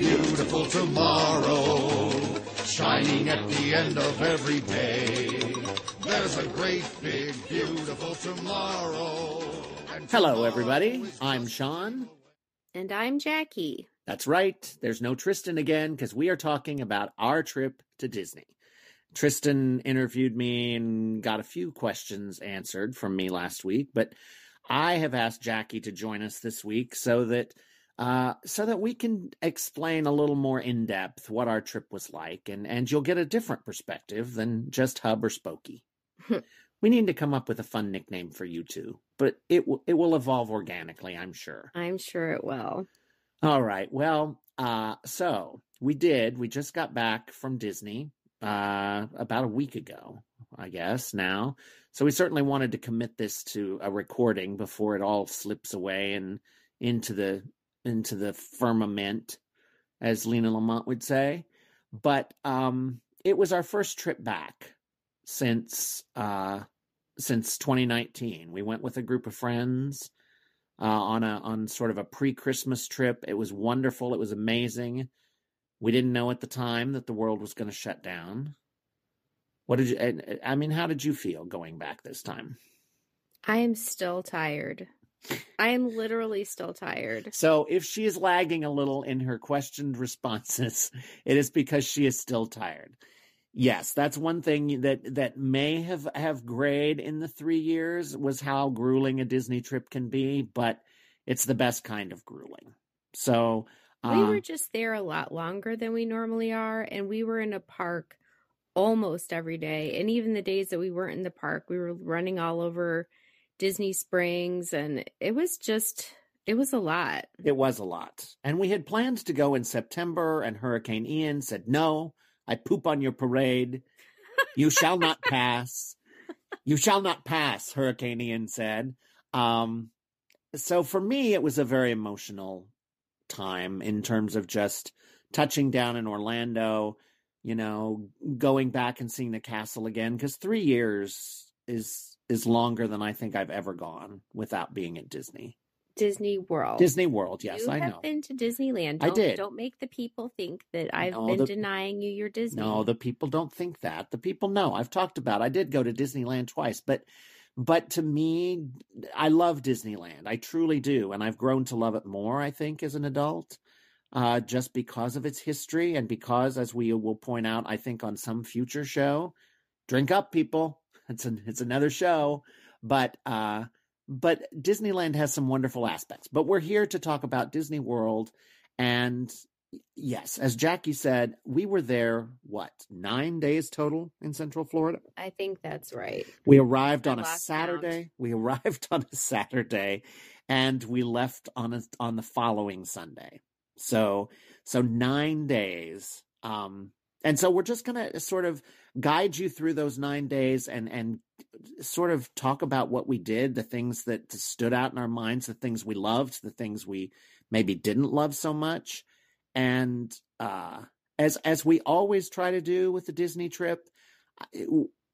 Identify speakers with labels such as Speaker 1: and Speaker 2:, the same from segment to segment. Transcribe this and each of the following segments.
Speaker 1: beautiful tomorrow, shining at the end of every day. There's a great big beautiful tomorrow. and
Speaker 2: Hello, everybody. I'm Sean.
Speaker 3: And I'm Jackie.
Speaker 2: That's right. There's no Tristan again because we are talking about our trip to Disney. Tristan interviewed me and got a few questions answered from me last week, but I have asked Jackie to join us this week so that uh, so that we can explain a little more in depth what our trip was like, and and you'll get a different perspective than just Hub or Spokey. we need to come up with a fun nickname for you two, but it will it will evolve organically, I'm sure.
Speaker 3: I'm sure it will.
Speaker 2: All right. Well, uh, so we did. We just got back from Disney uh, about a week ago, I guess. Now, so we certainly wanted to commit this to a recording before it all slips away and into the into the firmament, as Lina Lamont would say. But um, it was our first trip back since uh, since 2019. We went with a group of friends uh, on a on sort of a pre-Christmas trip. It was wonderful. It was amazing. We didn't know at the time that the world was going to shut down. What did you? I mean, how did you feel going back this time?
Speaker 3: I am still tired. I am literally still tired.
Speaker 2: So, if she is lagging a little in her questioned responses, it is because she is still tired. Yes, that's one thing that that may have have grayed in the three years was how grueling a Disney trip can be, but it's the best kind of grueling. So,
Speaker 3: We
Speaker 2: uh,
Speaker 3: were just there a lot longer than we normally are, and we were in a park almost every day. And even the days that we weren't in the park, we were running all over Disney Springs, and it was just, it was a lot.
Speaker 2: It was a lot. And we had plans to go in September, and Hurricane Ian said, No, I poop on your parade. You shall not pass. You shall not pass, Hurricane Ian said. Um, so for me, it was a very emotional time in terms of just touching down in Orlando, you know, going back and seeing the castle again, because three years is is longer than I think I've ever gone without being at Disney.
Speaker 3: Disney World.
Speaker 2: Disney World, yes,
Speaker 3: you
Speaker 2: I
Speaker 3: have
Speaker 2: know.
Speaker 3: been to Disneyland.
Speaker 2: I
Speaker 3: Don't,
Speaker 2: did.
Speaker 3: Don't make the people think that I've
Speaker 2: No,
Speaker 3: been
Speaker 2: the-
Speaker 3: denying you your Disney.
Speaker 2: No, the people don't think that. The people know. I've talked about. I did go to Disneyland twice, but but to me, I love Disneyland. I truly do, and I've grown to love it more. I think as an adult, uh, just because of its history and because, as we will point out, I think on some future show, drink up, people. It's an it's another show, but uh, but Disneyland has some wonderful aspects. But we're here to talk about Disney World, and yes, as Jackie said, we were there what nine days total in Central Florida.
Speaker 3: I think that's right.
Speaker 2: We arrived on a Saturday. We arrived on a Saturday, and we left on a, on the following Sunday. So so nine days. Um, and so we're just gonna sort of guide you through those nine days and and sort of talk about what we did, the things that stood out in our minds, the things we loved, the things we maybe didn't love so much, and uh, as as we always try to do with the Disney trip,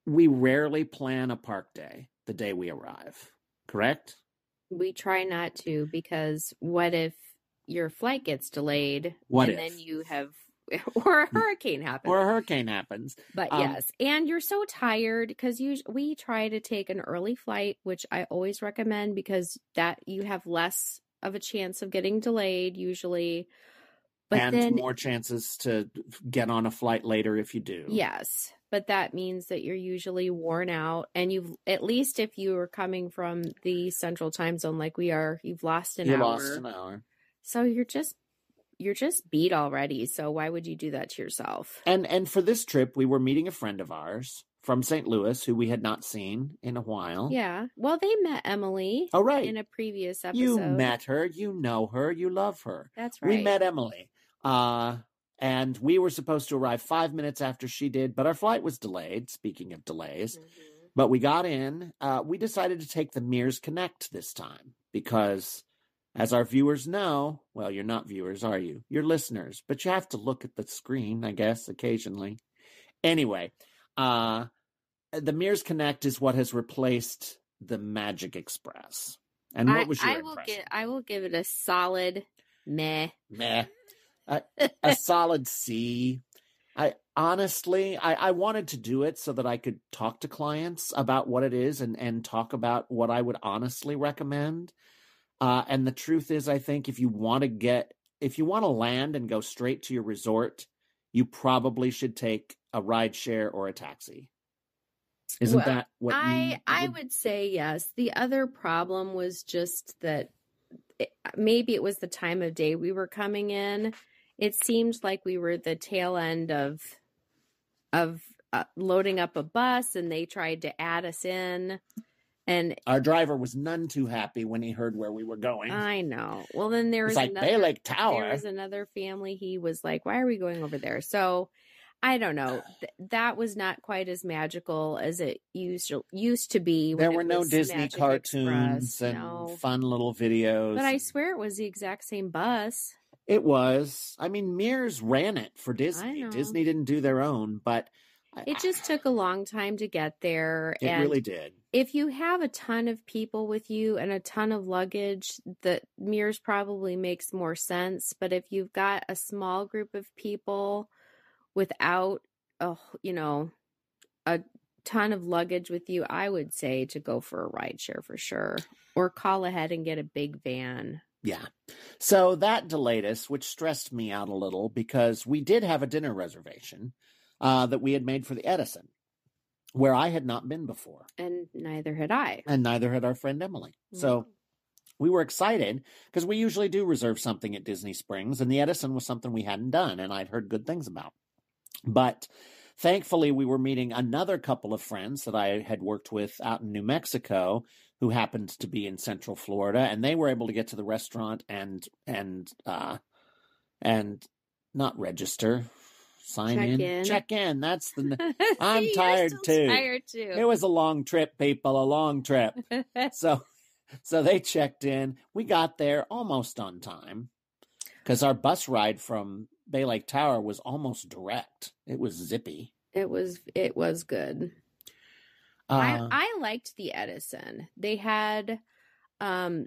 Speaker 2: we rarely plan a park day the day we arrive. Correct?
Speaker 3: We try not to because what if your flight gets delayed
Speaker 2: What
Speaker 3: and
Speaker 2: if?
Speaker 3: then you have or a hurricane happens.
Speaker 2: Or a hurricane happens.
Speaker 3: but
Speaker 2: um,
Speaker 3: yes, and you're so tired because you we try to take an early flight, which I always recommend because that you have less of a chance of getting delayed usually. But
Speaker 2: and
Speaker 3: then
Speaker 2: more chances to get on a flight later if you do.
Speaker 3: Yes, but that means that you're usually worn out, and you've at least if you are coming from the central time zone like we are, you've lost an hour.
Speaker 2: you
Speaker 3: hour.
Speaker 2: lost an hour.
Speaker 3: So you're just you're just beat already. So why would you do that to yourself?
Speaker 2: And and for this trip, we were meeting a friend of ours from St. Louis who we had not seen in a while.
Speaker 3: Yeah. Well, they met Emily
Speaker 2: Oh right.
Speaker 3: in a previous episode.
Speaker 2: you met her. You know her. You love her.
Speaker 3: That's right.
Speaker 2: We met Emily. Uh, and we were supposed to arrive five minutes after she did, but our flight was delayed. Speaking of delays,
Speaker 3: Mhm.
Speaker 2: but we got in. Uh, we decided to take the Mears Connect this time because, as our viewers know, well, you're not viewers, are you? You're listeners, but you have to look at the screen, I guess, occasionally. Anyway, uh, the Mears Connect is what has replaced the Magic Express. And what
Speaker 3: I,
Speaker 2: was your
Speaker 3: I will
Speaker 2: impression?
Speaker 3: get I will give it a solid meh.
Speaker 2: Meh. a solid C. I honestly, I, I wanted to do it so that I could talk to clients about what it is and and talk about what I would honestly recommend. Uh, and the truth is, I think if you want to get, if you want to land and go straight to your resort, you probably should take a ride share or a taxi. Isn't
Speaker 3: Well,
Speaker 2: that what
Speaker 3: I
Speaker 2: you
Speaker 3: I would say yes. The other problem was just that it, maybe it was the time of day we were coming in. It seemed like we were the tail end of of uh, loading up a bus, and they tried to add us in. And
Speaker 2: Our driver was none too happy when he heard where we were going.
Speaker 3: I know. Well, then there was
Speaker 2: like
Speaker 3: another.
Speaker 2: Bay Lake
Speaker 3: There was another family. He was like, "Why are we going over there?" So. I don't know. Th- that was not quite as magical as it used used to be. when
Speaker 2: There were no Disney
Speaker 3: Magic
Speaker 2: cartoons
Speaker 3: Express.
Speaker 2: and
Speaker 3: No.
Speaker 2: fun little videos.
Speaker 3: But I swear it was the exact same bus.
Speaker 2: It was. I mean, Mears ran it for Disney. Disney didn't do their own, but
Speaker 3: It just took a long time to get there.
Speaker 2: it
Speaker 3: and
Speaker 2: really did.
Speaker 3: if you have a ton of people with you and a ton of luggage, the Mears probably makes more sense. But if you've got a small group of people without a you know a ton of luggage with you, I would say to go for a ride share for sure. Or call ahead and get a big van.
Speaker 2: Yeah. So that delayed us, which stressed me out a little because we did have a dinner reservation uh, that we had made for the Edison, where I had not been before,
Speaker 3: And neither had I.
Speaker 2: and neither had our friend Emily. So we were excited because we usually do reserve something at Disney Springs, and the Edison was something we hadn't done, and I'd heard good things about. But thankfully, we were meeting another couple of friends that I had worked with out in New Mexico who happened to be in Central Florida, and they were able to get to the restaurant and and uh, and not register, sign
Speaker 3: Check
Speaker 2: in,
Speaker 3: in.
Speaker 2: check in. That's the.
Speaker 3: See,
Speaker 2: I'm tired too.
Speaker 3: Tired too.
Speaker 2: It was a long trip, people. A long trip so so they checked in we got there almost on time because our bus ride from bay lake tower was almost direct it was zippy
Speaker 3: It was it was good.
Speaker 2: uh,
Speaker 3: I I liked the Edison. They had um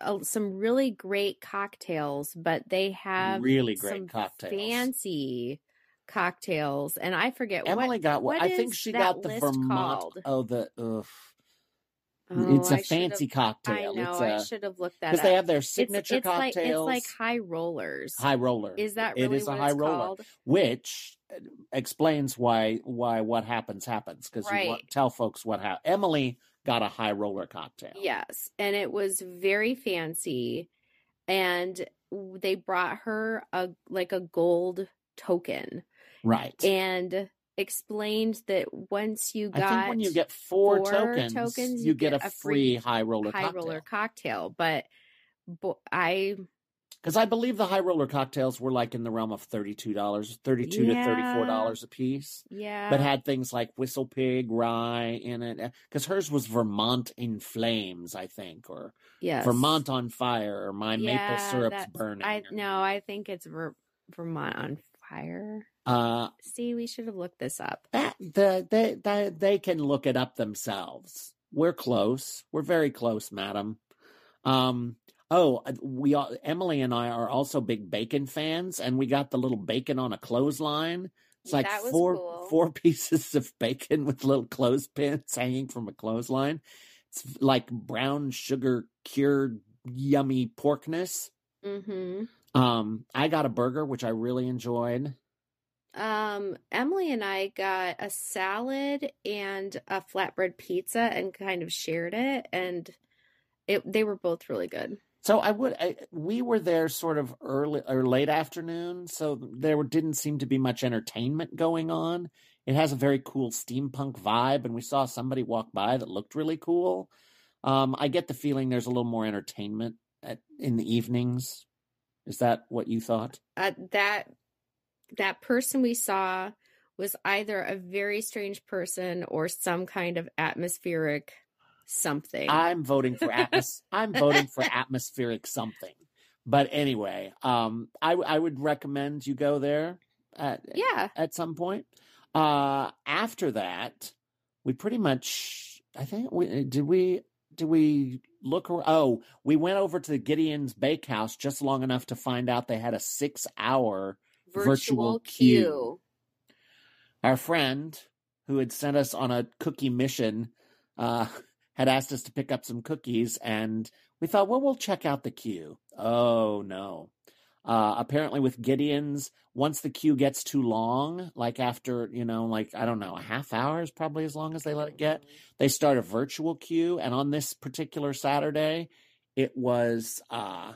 Speaker 3: uh, some really great cocktails, but they have
Speaker 2: really great cocktails
Speaker 3: fancy cocktails, and I forget what
Speaker 2: emily
Speaker 3: what.
Speaker 2: got what, i think she got the vermont
Speaker 3: called?
Speaker 2: oh the ugh.
Speaker 3: Oh,
Speaker 2: it's a
Speaker 3: I
Speaker 2: fancy cocktail
Speaker 3: I know.
Speaker 2: it's
Speaker 3: I
Speaker 2: a
Speaker 3: should have looked that
Speaker 2: because they have their signature
Speaker 3: it's, like
Speaker 2: cocktails
Speaker 3: it's like high rollers.
Speaker 2: high roller
Speaker 3: Is that
Speaker 2: it
Speaker 3: really
Speaker 2: is a high roller
Speaker 3: called?
Speaker 2: which uh, explains why why what happens happens because you want, tell folks what happened. Emily got a high roller cocktail.
Speaker 3: Yes, and it was very fancy, and they brought her a like a gold token,
Speaker 2: right.
Speaker 3: and explained that once you got
Speaker 2: I think when you get four,
Speaker 3: four
Speaker 2: tokens,
Speaker 3: tokens,
Speaker 2: you,
Speaker 3: you
Speaker 2: get,
Speaker 3: get
Speaker 2: a free
Speaker 3: free
Speaker 2: high roller
Speaker 3: high
Speaker 2: cocktail.
Speaker 3: roller cocktail, but bo- I
Speaker 2: Because I believe the high roller cocktails were like in the realm of thirty-two dollars, thirty-two to thirty-four dollars a piece,
Speaker 3: yeah,
Speaker 2: but had things like Whistle Pig, Rye in it. Eh, because hers was Vermont in flames, I think, or
Speaker 3: yes,
Speaker 2: Vermont on fire, or my maple syrup's burning.
Speaker 3: I no, I think it's Ver- Vermont on fire.
Speaker 2: Uh,
Speaker 3: See, we should have looked this up.
Speaker 2: that the, they, they they can look it up themselves. We're close. We're very close, madam. Um. Oh, uh, we all, Emily and I are also big bacon fans, and we got the little bacon on a clothesline. It's like four
Speaker 3: cool.
Speaker 2: four pieces of bacon with little clothespins hanging from a clothesline. It's like brown sugar cured yummy porkness.
Speaker 3: Mm-hmm.
Speaker 2: Um, I got a burger which I really enjoyed.
Speaker 3: Um, Emily and I got a salad and a flatbread pizza and kind of shared it, and it they were both really good.
Speaker 2: So I would. I, we were there sort of early or late afternoon, so there didn't seem to be much entertainment going on. It has a very cool steampunk vibe, and we saw somebody walk by that looked really cool. Um, I get the feeling there's a little more entertainment at, in the evenings. Is that what you thought?
Speaker 3: Uh, that that person we saw was either a very strange person or some kind of atmospheric something.
Speaker 2: I'm voting for atmos- I'm voting for atmospheric something. But anyway, um, I I would recommend you go there. At,
Speaker 3: yeah,
Speaker 2: at some point. Uh, after that, we pretty much, I think we did we do we look? Oh, we went over to the Gideon's Bakehouse just long enough to find out they had a six-hour virtual queue. our friend who had sent us on a cookie mission uh, had asked us to pick up some cookies, and we thought, well, we'll check out the queue. Oh no! Uh, apparently, with Gideon's, once the queue gets too long, like after you know, like I don't know, a half hour is probably as long as they let it get. They start a virtual queue, and on this particular Saturday, it was uh,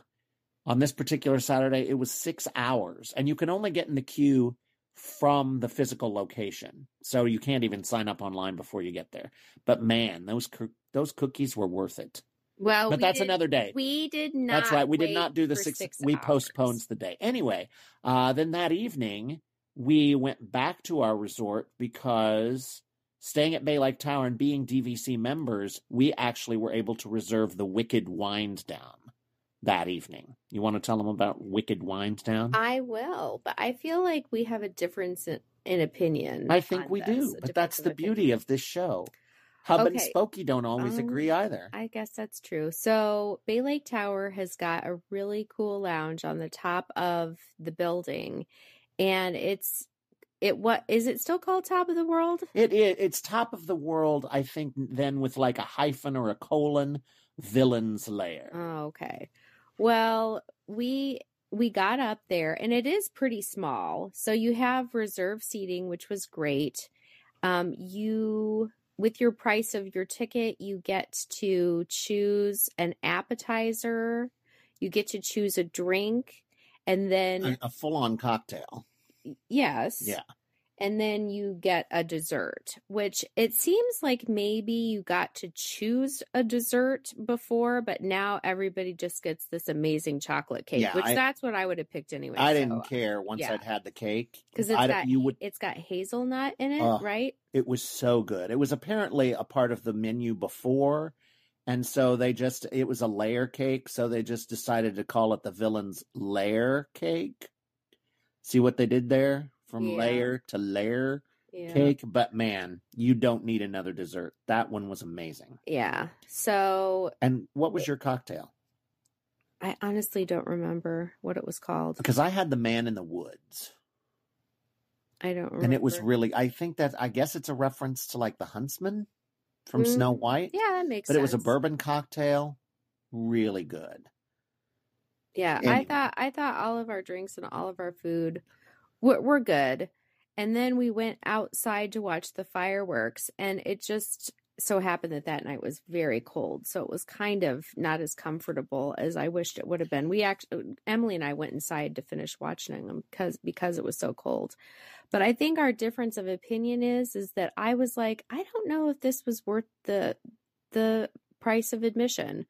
Speaker 2: on this particular Saturday, it was six hours, and you can only get in the queue from the physical location. So you can't even sign up online before you get there. But man, those those cookies were worth it.
Speaker 3: Well,
Speaker 2: but
Speaker 3: we
Speaker 2: that's
Speaker 3: did-
Speaker 2: another day.
Speaker 3: We did not.
Speaker 2: That's right. We did not do the
Speaker 3: for
Speaker 2: six. we postponed the day anyway. Uh, then that evening, we went back to our resort because staying at Bay Lake Tower and being DVC members, we actually were able to reserve the Wicked Wind Down that evening. You want to tell them about Wicked Wind Down?
Speaker 3: I will, but I feel like we have a difference in, in opinion.
Speaker 2: I think we
Speaker 3: this,
Speaker 2: do, but that's
Speaker 3: of
Speaker 2: the
Speaker 3: opinion.
Speaker 2: beauty of this show. Hub and
Speaker 3: Okay.
Speaker 2: Spokey don't always
Speaker 3: Um,
Speaker 2: agree either.
Speaker 3: I guess that's true. So, Bay Lake Tower has got a really cool lounge on the top of the building, and it's it what is it still called Top of the World?
Speaker 2: It, it it's top of the world, I think. Then with like a hyphen or a colon, villain's lair.
Speaker 3: Oh, okay. Well, we we got up there and it is pretty small. So you have reserve seating, which was great. Um you with your price of your ticket, you get to choose an appetizer, you get to choose a drink, and then
Speaker 2: a, a full-on cocktail.
Speaker 3: yes.
Speaker 2: Yeah.
Speaker 3: And then you get a dessert, which it seems like maybe you got to choose a dessert before, but now everybody just gets this amazing chocolate cake,
Speaker 2: Yeah,
Speaker 3: which
Speaker 2: I-
Speaker 3: that's what I would have picked anyway.
Speaker 2: I
Speaker 3: so
Speaker 2: didn't care once
Speaker 3: yeah.
Speaker 2: I'd had the cake
Speaker 3: 'Cause it's
Speaker 2: I
Speaker 3: got-
Speaker 2: you would.
Speaker 3: It's got hazelnut in it,
Speaker 2: Ugh.
Speaker 3: right?
Speaker 2: It was so good. It was apparently a part of the menu before, and so they just it was a layer cake, so they just decided to call it the villain's layer cake. See what they did there? From
Speaker 3: Yeah.
Speaker 2: layer to layer
Speaker 3: Yeah.
Speaker 2: cake, but man, you don't need another dessert. That one was amazing.
Speaker 3: Yeah. So
Speaker 2: And what was your cocktail?
Speaker 3: I honestly don't remember what it was called.
Speaker 2: Because I had the man in the woods.
Speaker 3: I don't remember.
Speaker 2: and it was really i think that i guess it's a reference to like the huntsman from snow
Speaker 3: Mm,
Speaker 2: white
Speaker 3: Yeah, that makes
Speaker 2: but
Speaker 3: sense.
Speaker 2: it was a bourbon cocktail really good
Speaker 3: Yeah, I thought I thought all of our drinks and all of our food were, were good. And then we went outside to watch the fireworks and it just so happened that that night was very cold. So it was kind of not as comfortable as I wished it would have been. We actually Emily and I went inside to finish watching them because because it was so cold. But I think our difference of opinion is is that I was like, I don't know if this was worth the the price of admission.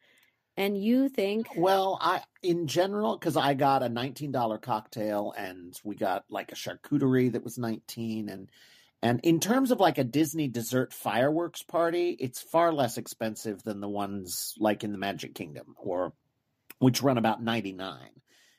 Speaker 3: And you think
Speaker 2: well i in general because i got a $19 cocktail and we got like a charcuterie that was 19 and and in terms of like a disney dessert fireworks party it's far less expensive than the ones like in the magic kingdom or which run about 99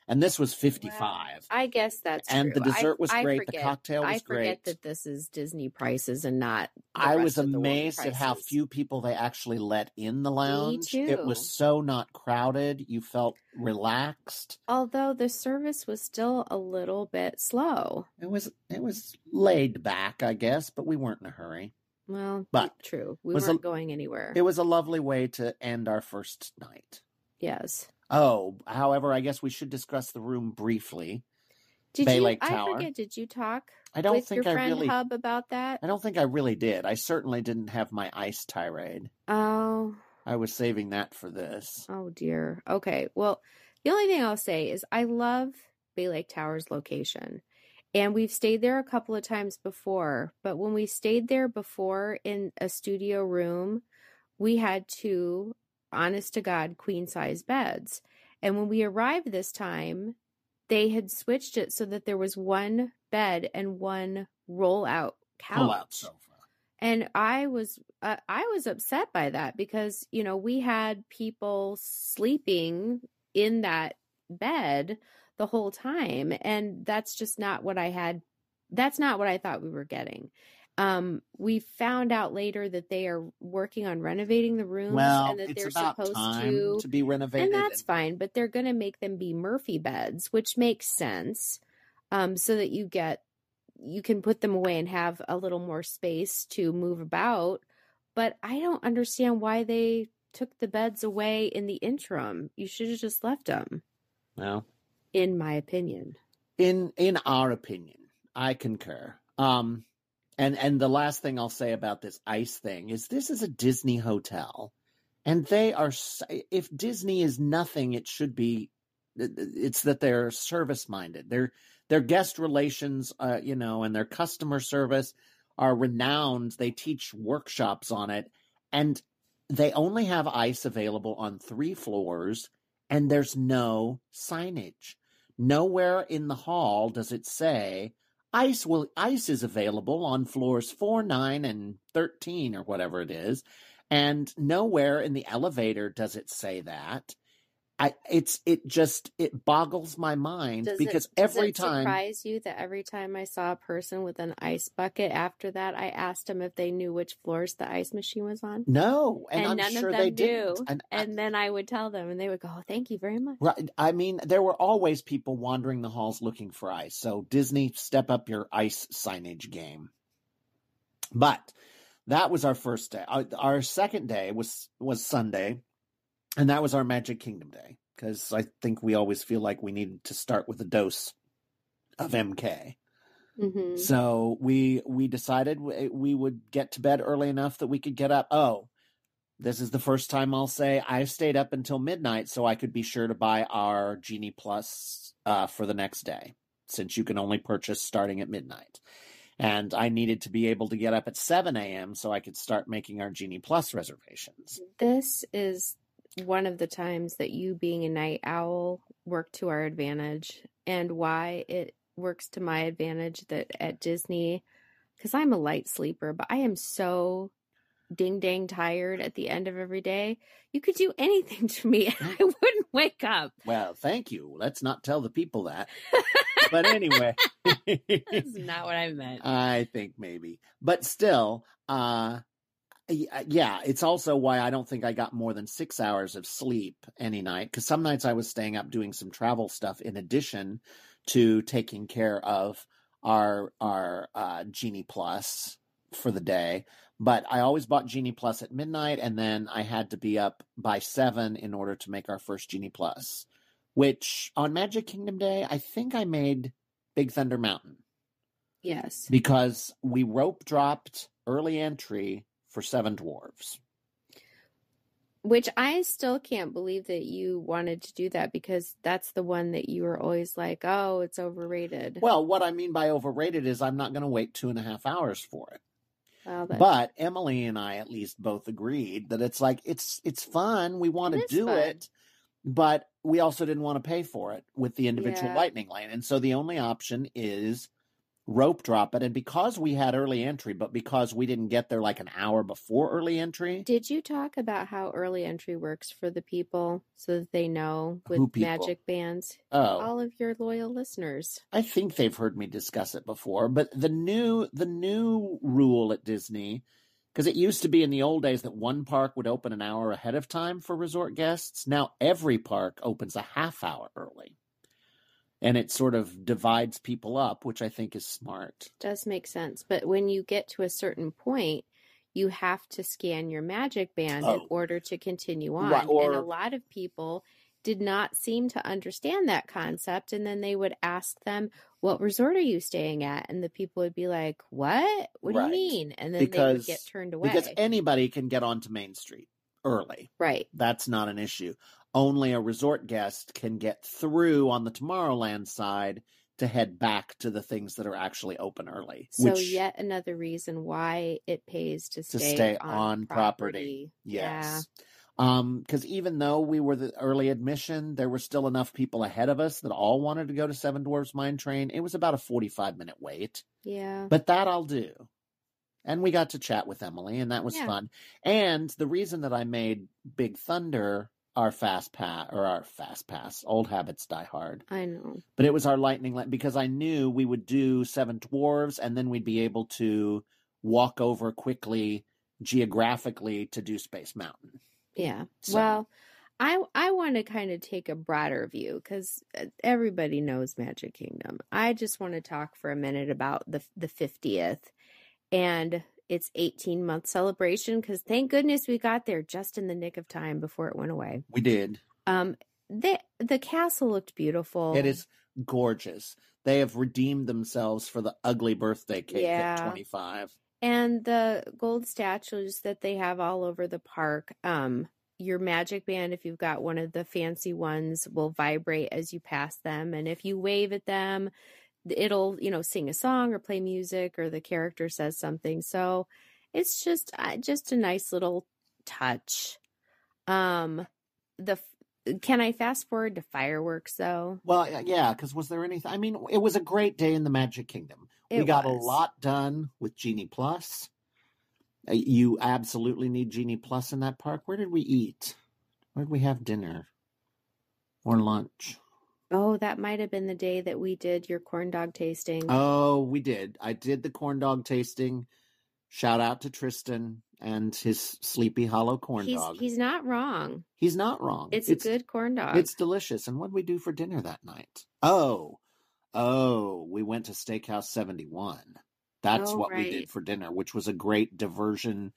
Speaker 2: and this was 55
Speaker 3: I guess that's
Speaker 2: and the
Speaker 3: true. I-
Speaker 2: dessert was
Speaker 3: I
Speaker 2: great the
Speaker 3: forget-
Speaker 2: cocktail was
Speaker 3: I forget
Speaker 2: great
Speaker 3: that this is Disney prices and not. the
Speaker 2: I was
Speaker 3: the
Speaker 2: amazed at how few people they actually let in the lounge. It
Speaker 3: too.
Speaker 2: was so not crowded. You felt relaxed.
Speaker 3: Although the service was still a little bit slow.
Speaker 2: It was it was laid back, I guess, but we weren't in a hurry.
Speaker 3: Well,
Speaker 2: But
Speaker 3: true. We weren't going anywhere.
Speaker 2: It was a lovely way to end our first night.
Speaker 3: yes.
Speaker 2: Oh, however, I guess we should discuss the room briefly.
Speaker 3: Did
Speaker 2: Bay
Speaker 3: you?
Speaker 2: Lake
Speaker 3: I
Speaker 2: Tower.
Speaker 3: forget. Did you talk
Speaker 2: I don't
Speaker 3: with
Speaker 2: think
Speaker 3: your
Speaker 2: I
Speaker 3: friend
Speaker 2: really
Speaker 3: Hub about that?
Speaker 2: I don't think I really did. I certainly didn't have my ice tirade.
Speaker 3: Oh,
Speaker 2: I was saving that for this.
Speaker 3: oh dear. Okay. Well, the only thing I'll say is I love Bay Lake Tower's location. And we've stayed there a couple of times before, but when we stayed there before in a studio room, we had two, honest to God, queen size beds. And when we arrived this time, they had switched it so that there was one bed and one roll out couch.
Speaker 2: Sofa.
Speaker 3: And I was uh, I was upset by that because you know we had people sleeping in that bed the whole time and that's just not what I had that's not what I thought we were getting. Um, we found out later that they are working on renovating the rooms
Speaker 2: Well,
Speaker 3: and that
Speaker 2: it's
Speaker 3: they're
Speaker 2: about
Speaker 3: supposed
Speaker 2: time
Speaker 3: to
Speaker 2: to be renovated.
Speaker 3: and that's fine, but they're going to make them be Murphy beds, which makes sense. Um, so that you get you can put them away and have a little more space to move about. But I don't understand why they took the beds away in the interim. You should have just left them,
Speaker 2: Well,
Speaker 3: in my opinion.
Speaker 2: in in our opinion, I concur. Um, and and the last thing I'll say about this ice thing is this is a Disney hotel, and they are. If Disney is nothing, it should be. It's that they're service minded. Their their guest relations, uh, you know, and their customer service are renowned. They teach workshops on it, and they only have ice available on three floors, and there's no signage. Nowhere in the hall does it say ice will ice is available on floors 4, 9 and 13 or whatever it is. And nowhere in the elevator does it say that. I it's it just it boggles my mind
Speaker 3: Does
Speaker 2: because
Speaker 3: it, does
Speaker 2: every
Speaker 3: it
Speaker 2: time
Speaker 3: surprise you that every time I saw a person with an ice bucket after that, I asked them if they knew which floors the ice machine was on?
Speaker 2: no, and,
Speaker 3: And
Speaker 2: I'm
Speaker 3: none of them
Speaker 2: they
Speaker 3: do.
Speaker 2: didn't. And, I-
Speaker 3: then I would tell them, and they would go, oh, "Thank you very much."
Speaker 2: Right. I mean, there were always people wandering the halls looking for ice. So Disney, step up your ice signage game. But that was our first day. Our, our second day was was Sunday, and that was our Magic Kingdom day because I think we always feel like we needed to start with a dose of MK.
Speaker 3: hmm
Speaker 2: So we we decided we, we would get to bed early enough that we could get up. Oh, this is the first time I'll say I stayed up until midnight so I could be sure to buy our Genie Plus uh, for the next day, since you can only purchase starting at midnight. And I needed to be able to get up at 7 a.m. so I could start making our Genie Plus reservations.
Speaker 3: This is one of the times that you being a night owl work to our advantage and why it works to my advantage that at Disney cuz I'm a light sleeper but I am so ding dang tired at the end of every day. You could do anything to me and I wouldn't wake up.
Speaker 2: Well, thank you. Let's not tell the people that. but anyway.
Speaker 3: That's not what I meant.
Speaker 2: I think maybe, but still, uh, yeah, it's also why I don't think I got more than six hours of sleep any night. Because some nights I was staying up doing some travel stuff in addition to taking care of our our uh, Genie Plus for the day. But I always bought Genie Plus at midnight, and then I had to be up by seven in order to make our first Genie Plus. Which on Magic Kingdom Day, I think I made Big Thunder Mountain
Speaker 3: Yes.
Speaker 2: because we rope dropped early entry for Seven Dwarves.
Speaker 3: Which I still can't believe that you wanted to do that because that's the one that you were always like, oh, it's overrated.
Speaker 2: Well, what I mean by overrated is I'm not going to wait two and a half hours for it. But Emily and I at least both agreed that it's like it's it's fun. We want to do
Speaker 3: fun.
Speaker 2: it, but we also didn't want to pay for it with the individual
Speaker 3: Yeah.
Speaker 2: lightning lane. And so the only option is rope drop it. And because we had early entry, but because we didn't get there like an hour before early entry,
Speaker 3: Did you talk about how early entry works for the people so that they know with magic bands?
Speaker 2: oh,
Speaker 3: All of your loyal listeners.
Speaker 2: I think they've heard me discuss it before, but the new the new rule at Disney because it used to be in the old days that one park would open an hour ahead of time for resort guests. Now every park opens a half hour early. And it sort of divides people up, which I think is smart.
Speaker 3: Does make sense. But when you get to a certain point, you have to scan your magic band in
Speaker 2: Oh.
Speaker 3: order to continue on.
Speaker 2: Right,
Speaker 3: and a lot of people did not seem to understand that concept. And then they would ask them, What resort are you staying at? And the people would be like, What? What
Speaker 2: Right.
Speaker 3: do you mean? And then they would get turned away.
Speaker 2: Because anybody can get onto Main Street early.
Speaker 3: right.
Speaker 2: That's not an issue. Only a resort guest can get through on the Tomorrowland side to head back to the things that are actually open early.
Speaker 3: So
Speaker 2: which,
Speaker 3: yet another reason why it pays to
Speaker 2: To
Speaker 3: stay,
Speaker 2: stay
Speaker 3: on,
Speaker 2: on property.
Speaker 3: Yeah.
Speaker 2: Yes. Um, because even though we were the early admission, there were still enough people ahead of us that all wanted to go to Seven Dwarfs Mine Train. It was about a 45 minute wait,
Speaker 3: Yeah.
Speaker 2: but that I'll do. And we got to chat with Emily, and that was
Speaker 3: Yeah.
Speaker 2: fun. And the reason that I made Big Thunder our fast pass or our fast pass, old habits die hard,
Speaker 3: I know.
Speaker 2: but it was our lightning because I knew we would do Seven Dwarves, and then we'd be able to walk over quickly geographically to do Space Mountain.
Speaker 3: Yeah.
Speaker 2: So-
Speaker 3: Well, I I want to kind of take a broader view because uh, everybody knows Magic Kingdom. I just want to talk for a minute about the the fiftieth and its eighteen month celebration. Because thank goodness we got there just in the nick of time before it went away.
Speaker 2: We did.
Speaker 3: Um, the the castle looked beautiful.
Speaker 2: It is gorgeous. They have redeemed themselves for the ugly birthday cake
Speaker 3: Yeah.
Speaker 2: at 25.
Speaker 3: and the gold statues that they have all over the park um your magic band if you've got one of the fancy ones will vibrate as you pass them and if you wave at them it'll you know sing a song or play music or the character says something so it's just uh, just a nice little touch um the can i fast forward to fireworks though
Speaker 2: Well, yeah, because was there anything? I mean, it was a great day in the Magic Kingdom. we got
Speaker 3: was.
Speaker 2: a lot done with Genie Plus. Uh, You absolutely need Genie Plus in that park. Where did we eat? Where did we have dinner or lunch?
Speaker 3: Oh that might have been the day that we did your corn dog tasting
Speaker 2: Oh, we did. I did the corn dog tasting. Shout out to Tristan and his Sleepy Hollow corn
Speaker 3: he's
Speaker 2: dog.
Speaker 3: he's not wrong
Speaker 2: He's not wrong.
Speaker 3: It's, a good corn dog.
Speaker 2: It's delicious. And what did we do for dinner that night? Oh, oh, we went to Steakhouse 71. That's
Speaker 3: Oh,
Speaker 2: what we did for dinner, which was a great diversion.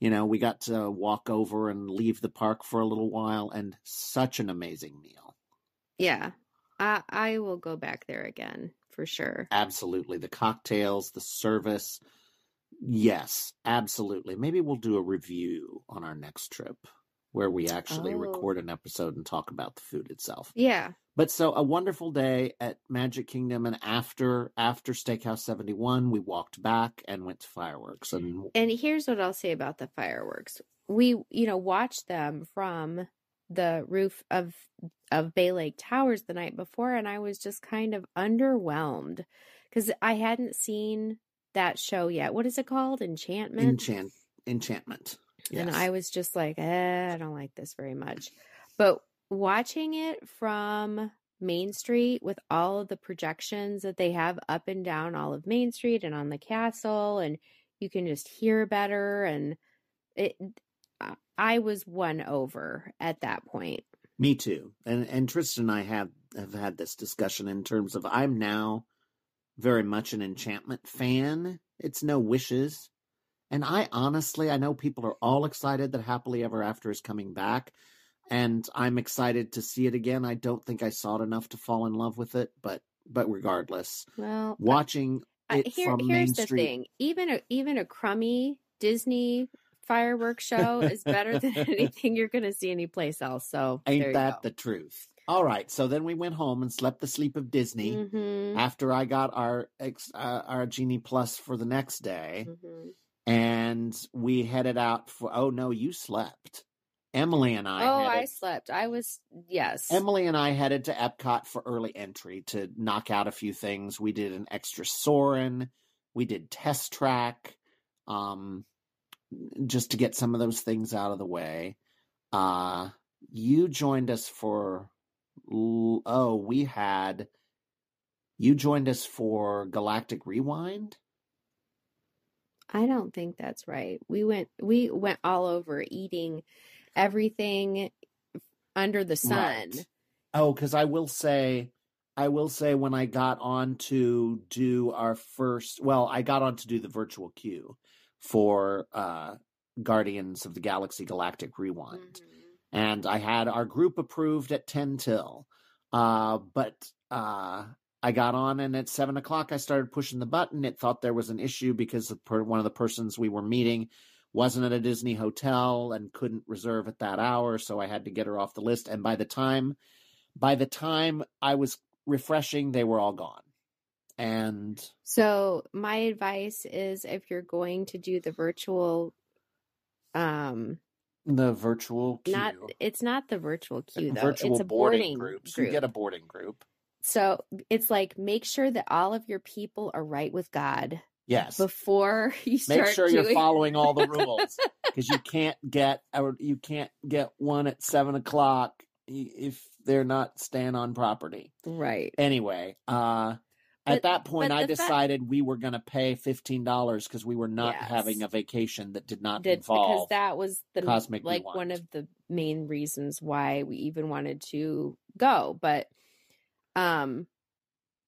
Speaker 2: You know, we got to walk over and leave the park for a little while, and such an amazing meal.
Speaker 3: yeah. I I will go back there again for sure.
Speaker 2: Absolutely. The cocktails, the service. Yes, absolutely. Maybe we'll do a review on our next trip where we actually
Speaker 3: Oh.
Speaker 2: record an episode and talk about the food itself.
Speaker 3: Yeah.
Speaker 2: But so a wonderful day at Magic Kingdom, and after after Steakhouse Seventy One, we walked back and went to fireworks. And
Speaker 3: And here's what I'll say about the fireworks. We, you know, watched them from the roof of of Bay Lake Towers the night before and I was just kind of underwhelmed cuz I hadn't seen that show yet. What is it called? Enchantment.
Speaker 2: enchant enchantment.
Speaker 3: And I was just like, eh, I don't like this very much. But watching it from Main Street with all of the projections that they have up and down all of Main Street and on the castle, and you can just hear better. And it, I- I was won over at that point.
Speaker 2: Me too. And and Tristan and I have have had this discussion in terms of I'm now very much an enchantment fan. It's no wishes. And I honestly I know people are all excited that Happily Ever After is coming back. And I'm excited to see it again. I don't think I saw it enough to fall in love with it, but but regardless,
Speaker 3: Well,
Speaker 2: watching
Speaker 3: I-
Speaker 2: it
Speaker 3: here,
Speaker 2: from
Speaker 3: here's
Speaker 2: Main
Speaker 3: the
Speaker 2: Street.
Speaker 3: thing: even a even a crummy Disney fireworks show is better than anything you're going to see anyplace else. So
Speaker 2: Ain't that
Speaker 3: go.
Speaker 2: the truth? All right, so then we went home and slept the sleep of Disney.
Speaker 3: Mhm.
Speaker 2: After I got our ex, uh, our Genie Plus for the next day,
Speaker 3: Mhm.
Speaker 2: and we headed out for. Oh no, you slept. Emily and I.
Speaker 3: oh, I slept. I was yes.
Speaker 2: Emily and I headed to Epcot for early entry to knock out a few things. We did an extra Soarin'. We did test track, um, just to get some of those things out of the way. Uh, you joined us for. Oh, we had. You joined us for Galactic Rewind.
Speaker 3: I don't think that's right. We went we went all over eating everything under the sun.
Speaker 2: Right. Oh, because I will say, I will say when I got on to do our first, well, I got on to do the virtual queue for uh, Guardians of the Galaxy Galactic Rewind,
Speaker 3: Mhm.
Speaker 2: and I had our group approved at ten till, uh, but uh, I got on, and at seven o'clock I started pushing the button. It thought there was an issue because one of the persons we were meeting wasn't at a Disney hotel and couldn't reserve at that hour, so I had to get her off the list. And by the time, by the time I was refreshing, they were all gone. And
Speaker 3: So my advice is if you're going to do the virtual um
Speaker 2: the virtual queue,
Speaker 3: not it's not the virtual queue though.
Speaker 2: virtual
Speaker 3: it's a
Speaker 2: boarding,
Speaker 3: boarding group.
Speaker 2: You get a boarding group.
Speaker 3: so it's like make sure that all of your people are right with God
Speaker 2: Yes.
Speaker 3: before you start
Speaker 2: Make sure you're following all the rules because you can't get or you can't get one at seven o'clock if they're not staying on property.
Speaker 3: right.
Speaker 2: Anyway, uh, At that point, I decided we were going to pay fifteen dollars because we were not
Speaker 3: Yes.
Speaker 2: having a vacation that did not
Speaker 3: did because that was the
Speaker 2: Cosmic
Speaker 3: like
Speaker 2: Rewind.
Speaker 3: one of the main reasons why we even wanted to go. But um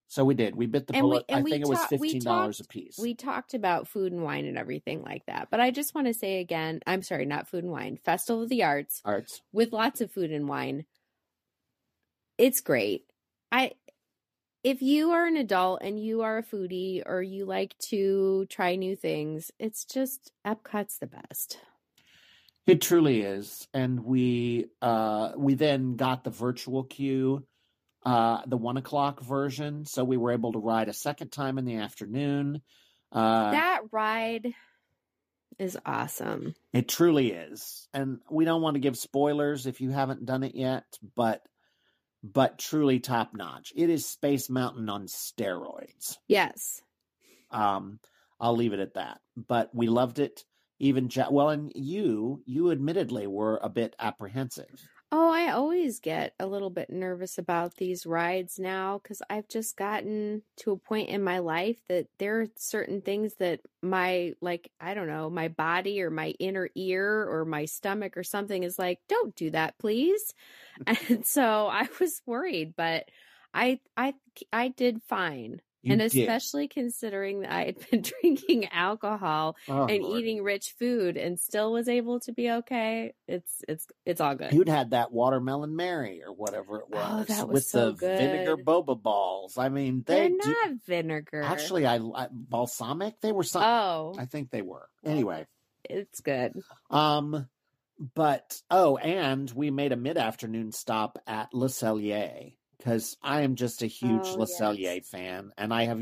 Speaker 2: so we did. We bit the
Speaker 3: And we-
Speaker 2: bullet. I think it was fifteen dollars a piece.
Speaker 3: we talked about food and wine and everything like that. But I just want to say again, I'm sorry, not food and wine, Festival of the Arts
Speaker 2: Arts.
Speaker 3: with lots of food and wine. It's great. I if you are an adult and you are a foodie or you like to try new things, it's just Epcot's the best.
Speaker 2: It truly is, and we uh we then got the virtual queue, uh, the one o'clock version, so we were able to ride a second time in the afternoon. Uh,
Speaker 3: that ride is awesome.
Speaker 2: It truly is. And we don't want to give spoilers if you haven't done it yet, but but truly top notch. It is Space Mountain on steroids.
Speaker 3: Yes.
Speaker 2: Um I'll leave it at that. But we loved it. Even ja- well and you you admittedly were a bit apprehensive.
Speaker 3: Oh, I always get a little bit nervous about these rides now because I've just gotten to a point in my life that there are certain things that my, like, I don't know, my body or my inner ear or my stomach or something is like, don't do that, please. and so I was worried, but I, I, I did fine.
Speaker 2: You
Speaker 3: and
Speaker 2: did.
Speaker 3: especially considering that I had been drinking alcohol
Speaker 2: Oh,
Speaker 3: and
Speaker 2: Lord.
Speaker 3: eating rich food and still was able to be okay. It's, it's, it's all good.
Speaker 2: You'd had that watermelon Mary or whatever it
Speaker 3: Oh,
Speaker 2: was,
Speaker 3: that was
Speaker 2: with
Speaker 3: so
Speaker 2: the vinegar boba balls. I mean, they
Speaker 3: They're
Speaker 2: do,
Speaker 3: not vinegar.
Speaker 2: actually I, I balsamic. They were something.
Speaker 3: oh,
Speaker 2: I think they were. Anyway,
Speaker 3: it's good.
Speaker 2: um, but oh, and we made a mid-afternoon stop at Le Cellier because I am just a huge
Speaker 3: Oh,
Speaker 2: Le Cellier
Speaker 3: yes.
Speaker 2: fan, and I have.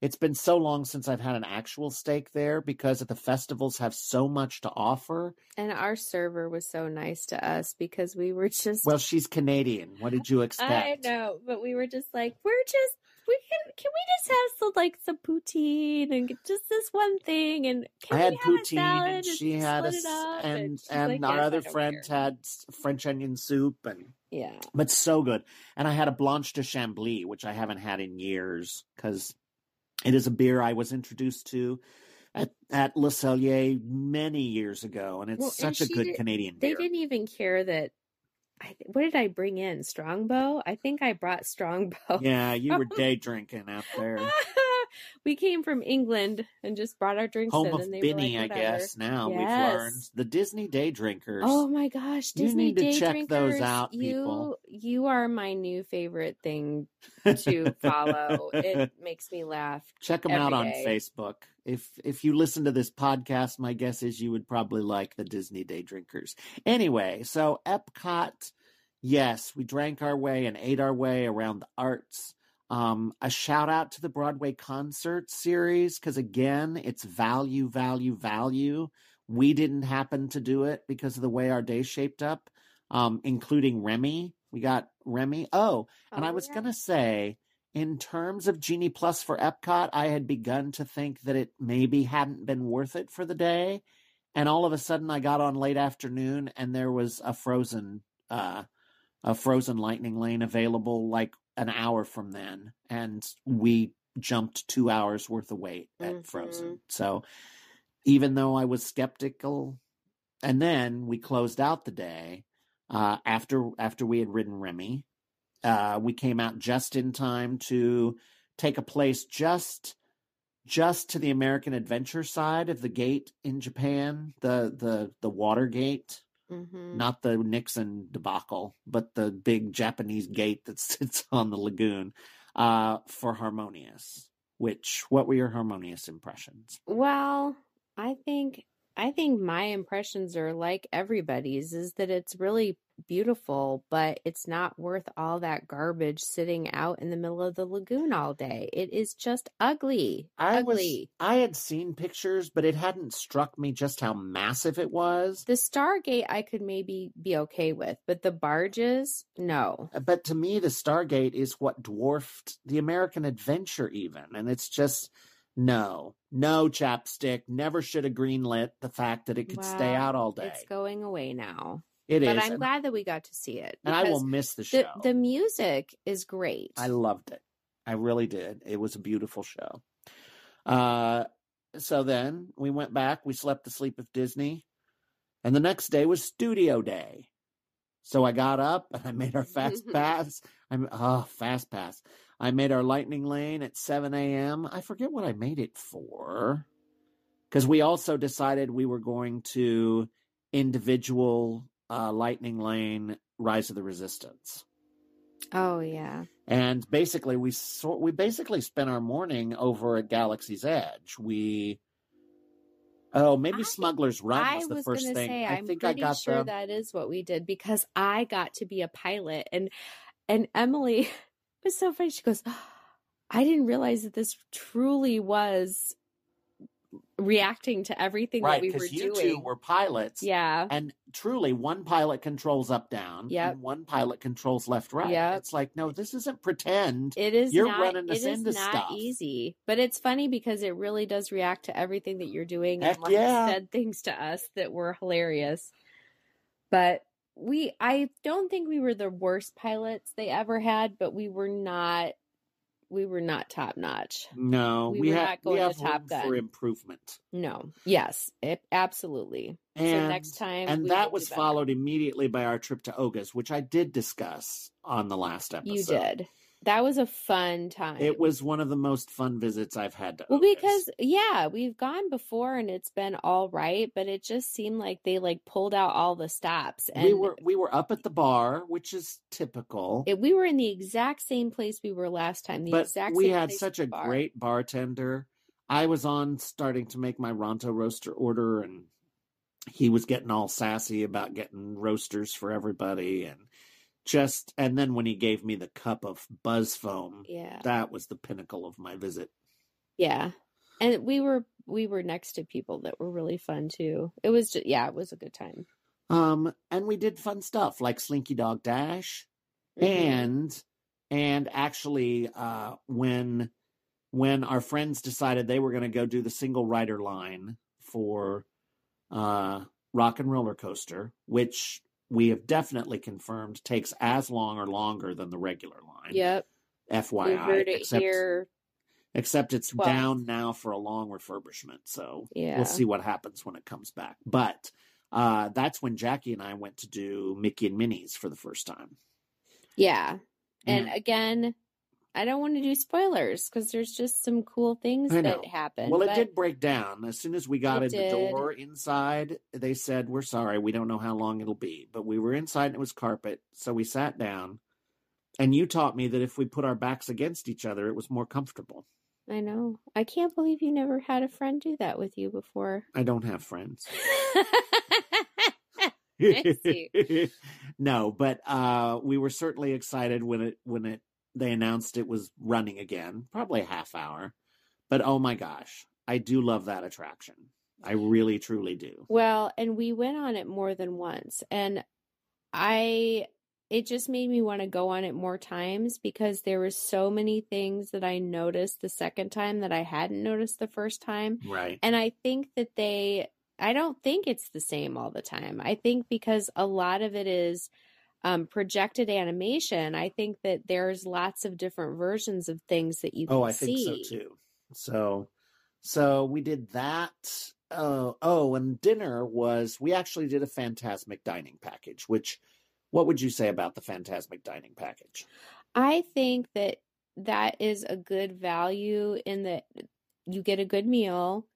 Speaker 2: It's been so long since I've had an actual steak there because the festivals have so much to offer.
Speaker 3: And our server was so nice to us because we were just.
Speaker 2: Well, she's Canadian. What did you expect?
Speaker 3: I know, but we were just like, we're just. We can can we just have some like some poutine and just this one thing and can
Speaker 2: I had
Speaker 3: we have a
Speaker 2: poutine, and
Speaker 3: and
Speaker 2: she had a
Speaker 3: split it
Speaker 2: s-
Speaker 3: up?
Speaker 2: and and
Speaker 3: like,
Speaker 2: our
Speaker 3: "Yes,
Speaker 2: other friend
Speaker 3: care."
Speaker 2: had French onion soup and
Speaker 3: yeah
Speaker 2: but so good. And I had a Blanche de Chambly, which I haven't had in years because it is a beer I was introduced to at at Le Cellier many years ago, and it's
Speaker 3: Well, and
Speaker 2: such a good
Speaker 3: did-
Speaker 2: Canadian
Speaker 3: they didn't even care that. I, what did I bring in? Strongbow? I think I brought Strongbow.
Speaker 2: Yeah, you were day drinking out there.
Speaker 3: we came from England and just brought our drinks
Speaker 2: Home
Speaker 3: in,
Speaker 2: of
Speaker 3: and they
Speaker 2: Binny,
Speaker 3: were
Speaker 2: I
Speaker 3: like, "Whatever."
Speaker 2: guess. Now we've learned the Disney Day Drinkers.
Speaker 3: Oh my gosh,
Speaker 2: You
Speaker 3: Disney
Speaker 2: need to
Speaker 3: Day
Speaker 2: check those
Speaker 3: Drinkers,
Speaker 2: out,
Speaker 3: you,
Speaker 2: people.
Speaker 3: You are my new favorite thing to follow. it makes me laugh.
Speaker 2: Check them out on
Speaker 3: day.
Speaker 2: Facebook. If if you listen to this podcast, my guess is you would probably like the Disney Day Drinkers. Anyway, so Epcot, yes, we drank our way and ate our way around the arts. Um, a shout out to the Broadway concert series because again, it's value, value, value. We didn't happen to do it because of the way our day shaped up, um, including Remy. We got Remy. Oh, and
Speaker 3: Oh,
Speaker 2: I was
Speaker 3: yeah.
Speaker 2: gonna say, in terms of Genie Plus for Epcot, I had begun to think that it maybe hadn't been worth it for the day. And all of a sudden I got on late afternoon and there was a frozen uh a frozen lightning lane available like an hour from then. And we jumped two hours worth of wait at Frozen. So even though I was skeptical and then we closed out the day uh after after we had ridden Remy uh, we came out just in time to take a place just just to the American Adventure side of the gate in Japan, the the the water gate,
Speaker 3: Mhm.
Speaker 2: not the Nixon debacle, but the big Japanese gate that sits on the lagoon uh, for Harmonious. Which what were your Harmonious impressions?
Speaker 3: Well, I think I think my impressions are like everybody's is that it's really beautiful, but it's not worth all that garbage sitting out in the middle of the lagoon all day. It is just ugly.
Speaker 2: I
Speaker 3: ugly.
Speaker 2: was I had seen pictures, but it hadn't struck me just how massive it was.
Speaker 3: The Stargate I could maybe be okay with, but the barges, no.
Speaker 2: Uh, but to me the stargate is what dwarfed the american adventure even and it's just no no Chapek never should have greenlit the fact that it could stay out all day
Speaker 3: It's going away now.
Speaker 2: It is,
Speaker 3: but I'm
Speaker 2: and,
Speaker 3: glad that we got to see it.
Speaker 2: and i will miss the
Speaker 3: the
Speaker 2: show
Speaker 3: the music is great.
Speaker 2: i loved it I really did. It was a beautiful show. Uh, so then we went back. We slept the sleep of Disney, and the next day was studio day. So I got up and I made our fast pass. I'm oh fast pass. I made our lightning lane at 7 a.m. I forget what I made it for. Because we also decided we were going to individual uh, lightning lane Rise of the Resistance.
Speaker 3: Oh yeah.
Speaker 2: And basically, we so, we basically spent our morning over at Galaxy's Edge. We oh maybe
Speaker 3: I-
Speaker 2: Smuggler's Run
Speaker 3: I
Speaker 2: was the
Speaker 3: was
Speaker 2: first thing.
Speaker 3: say
Speaker 2: I
Speaker 3: I'm
Speaker 2: think I got
Speaker 3: sure
Speaker 2: the
Speaker 3: that is what we did because I got to be a pilot and and Emily was so funny. She goes, I didn't realize that this truly was reacting to everything
Speaker 2: right
Speaker 3: that we were
Speaker 2: because you
Speaker 3: doing.
Speaker 2: two were pilots.
Speaker 3: yeah.
Speaker 2: And truly, one pilot controls up down,
Speaker 3: yeah,
Speaker 2: and one pilot controls left right.
Speaker 3: Yep.
Speaker 2: It's like, no, this isn't pretend.
Speaker 3: It is
Speaker 2: You're
Speaker 3: not,
Speaker 2: running us
Speaker 3: it is
Speaker 2: into
Speaker 3: not
Speaker 2: stuff.
Speaker 3: easy, but it's funny because it really does react to everything that you're doing
Speaker 2: Heck
Speaker 3: and like
Speaker 2: yeah.
Speaker 3: said things to us that were hilarious. But we, I don't think we were the worst pilots they ever had, but we were not, we were not top notch.
Speaker 2: No,
Speaker 3: We
Speaker 2: we,
Speaker 3: were not
Speaker 2: we
Speaker 3: going to
Speaker 2: have
Speaker 3: Top
Speaker 2: room
Speaker 3: Gun.
Speaker 2: for improvement.
Speaker 3: No, yes, it, absolutely.
Speaker 2: And
Speaker 3: so next time,
Speaker 2: and that was followed immediately by our trip to Oga's, which I did discuss on the last episode.
Speaker 3: You did. That was a fun time.
Speaker 2: It was one of the most fun visits I've had to
Speaker 3: Well,
Speaker 2: Oga's.
Speaker 3: because yeah, we've gone before and it's been all right, but it just seemed like they like pulled out all the stops and
Speaker 2: we were we were up at the bar, which is typical.
Speaker 3: it, we were in the exact same place we were last time. The
Speaker 2: but
Speaker 3: exact
Speaker 2: we had such a
Speaker 3: bar.
Speaker 2: great bartender. I was on starting to make my Ronto roaster order, and he was getting all sassy about getting roasters for everybody, and just and then when he gave me the cup of buzz foam,
Speaker 3: Yeah,
Speaker 2: that was the pinnacle of my visit.
Speaker 3: yeah, and we were we were next to people that were really fun too. It was just yeah, it was a good time.
Speaker 2: Um, and we did fun stuff like Slinky Dog Dash,
Speaker 3: Mhm.
Speaker 2: and and actually uh when when our friends decided they were going to go do the single rider line for uh rock and roller coaster which we have definitely confirmed takes as long or longer than the regular line
Speaker 3: yep,
Speaker 2: fyi
Speaker 3: we heard it
Speaker 2: except
Speaker 3: here.
Speaker 2: except it's
Speaker 3: Well-
Speaker 2: down now for a long refurbishment so
Speaker 3: Yeah,
Speaker 2: we'll see what happens when it comes back but uh that's when jackie and i went to do mickey and minnie's for the first time
Speaker 3: yeah, and
Speaker 2: Yeah.
Speaker 3: again. I don't want to do spoilers because there's just some cool things that
Speaker 2: know.
Speaker 3: happen.
Speaker 2: Well, it did break down. As soon as we got in
Speaker 3: It
Speaker 2: the door inside, they said, We're sorry, we don't know how long it'll be. But we were inside and it was carpet. So we sat down. And you taught me that if we put our backs against each other, it was more comfortable.
Speaker 3: I know. I can't believe you never had a friend do that with you before.
Speaker 2: I don't have friends. No, but uh, we were certainly excited when it when it they announced it was running again, probably a half hour. But oh my gosh, I do love that attraction. I really truly do.
Speaker 3: well, and we went on it more than once. And I it just made me want to go on it more times because there were so many things that I noticed the second time that I hadn't noticed the first time.
Speaker 2: Right.
Speaker 3: And I think that they, I don't think it's the same all the time. I think because a lot of it is um, projected animation, I think that there's lots of different versions of things that you can
Speaker 2: Oh, I think so too. So, so we did that. Oh, oh, and dinner was we actually did a Fantasmic dining package. Which, what would you say about the Fantasmic dining package?
Speaker 3: I think that that is a good value in that you get a good meal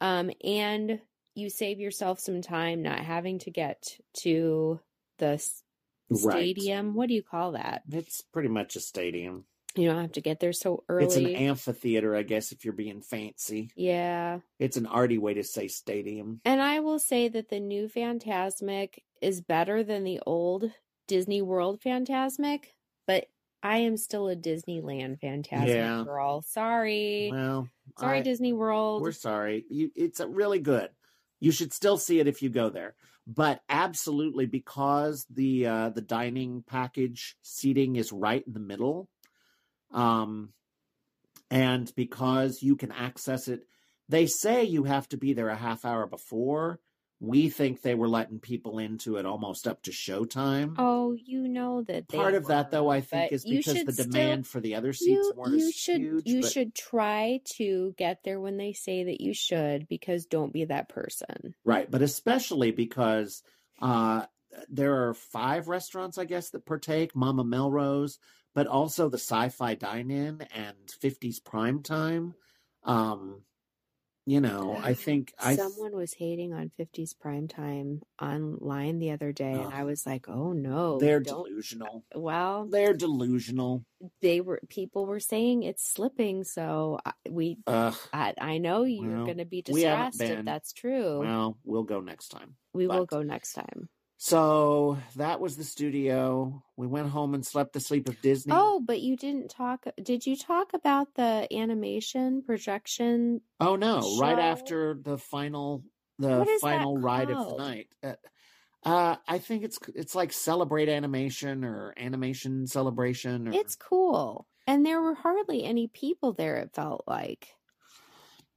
Speaker 3: um, and you save yourself some time not having to get to the s-
Speaker 2: Right.
Speaker 3: stadium. What do you call that?
Speaker 2: It's pretty much a stadium.
Speaker 3: You don't have to get there so early.
Speaker 2: It's an amphitheater, I guess, if you're being fancy.
Speaker 3: yeah.
Speaker 2: It's an arty way to say stadium.
Speaker 3: And I will say that the new Fantasmic is better than the old Disney World Fantasmic, but I am still a Disneyland Fantasmic
Speaker 2: Yeah.
Speaker 3: girl. Sorry.
Speaker 2: Well,
Speaker 3: Sorry,
Speaker 2: I-
Speaker 3: Disney World.
Speaker 2: We're sorry. You, it's a really good. You should still see it if you go there. But absolutely, because the uh, the dining package seating is right in the middle, um, and because you can access it, they say you have to be there a half hour before, we think they were letting people into it almost up to showtime.
Speaker 3: Oh, you know that they
Speaker 2: Part of that, though, I think, is because the
Speaker 3: still-
Speaker 2: demand for the other seats
Speaker 3: you,
Speaker 2: weren't
Speaker 3: you should
Speaker 2: huge.
Speaker 3: you
Speaker 2: but-
Speaker 3: should try to get there when they say that you should because don't be that person.
Speaker 2: Right, but especially because uh, there are five restaurants, I guess, that partake Mama Melrose, but also the Sci-Fi Dine-In and 50s Prime Time. Um, you know, I think I
Speaker 3: Someone was hating on 50s prime time online the other day, and I was like, "Oh no,
Speaker 2: they're delusional.
Speaker 3: Uh, well,
Speaker 2: They're delusional.
Speaker 3: they were people were saying it's slipping, so I, we
Speaker 2: Ugh.
Speaker 3: I, I know you're
Speaker 2: Well,
Speaker 3: going to be distressed if that's true.
Speaker 2: Well, we'll go next time.
Speaker 3: we will go next time.
Speaker 2: So that was the studio. We went home and slept the sleep of Disney.
Speaker 3: Oh, but you didn't talk. Did you talk about the animation projection?
Speaker 2: Oh no! Right after the final, the
Speaker 3: What is that
Speaker 2: final ride of the night. Uh, uh, I think it's it's like celebrate animation or animation celebration. Or,
Speaker 3: It's cool, and there were hardly any people there. It felt like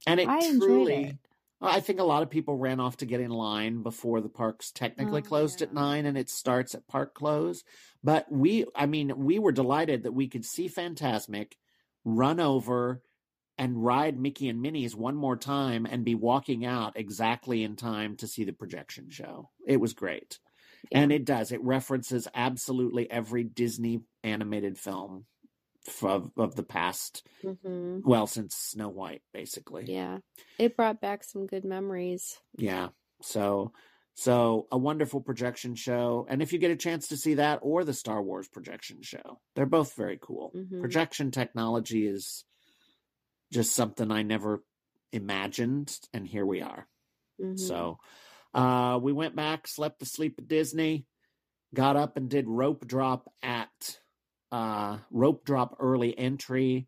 Speaker 2: and it
Speaker 3: I enjoyed
Speaker 2: truly.
Speaker 3: it.
Speaker 2: I think a lot of people ran off to get in line before the parks technically
Speaker 3: Oh,
Speaker 2: closed at nine, and it starts at park close. But we, I mean, we were delighted that we could see Fantasmic run over and ride Mickey and Minnie's one more time and be walking out exactly in time to see the projection show. It was great.
Speaker 3: Yeah.
Speaker 2: And it does. It references absolutely every Disney animated film of, of the past,
Speaker 3: hmm
Speaker 2: well, since Snow White, basically.
Speaker 3: Yeah, it brought back some good memories.
Speaker 2: Yeah. So so a wonderful projection show. And if you get a chance to see that or the Star Wars projection show, they're both very cool.
Speaker 3: Mhm.
Speaker 2: Projection technology is just something I never imagined and here we are.
Speaker 3: Mhm.
Speaker 2: So uh we went back, slept the sleep at Disney, got up and did rope drop at uh rope drop early entry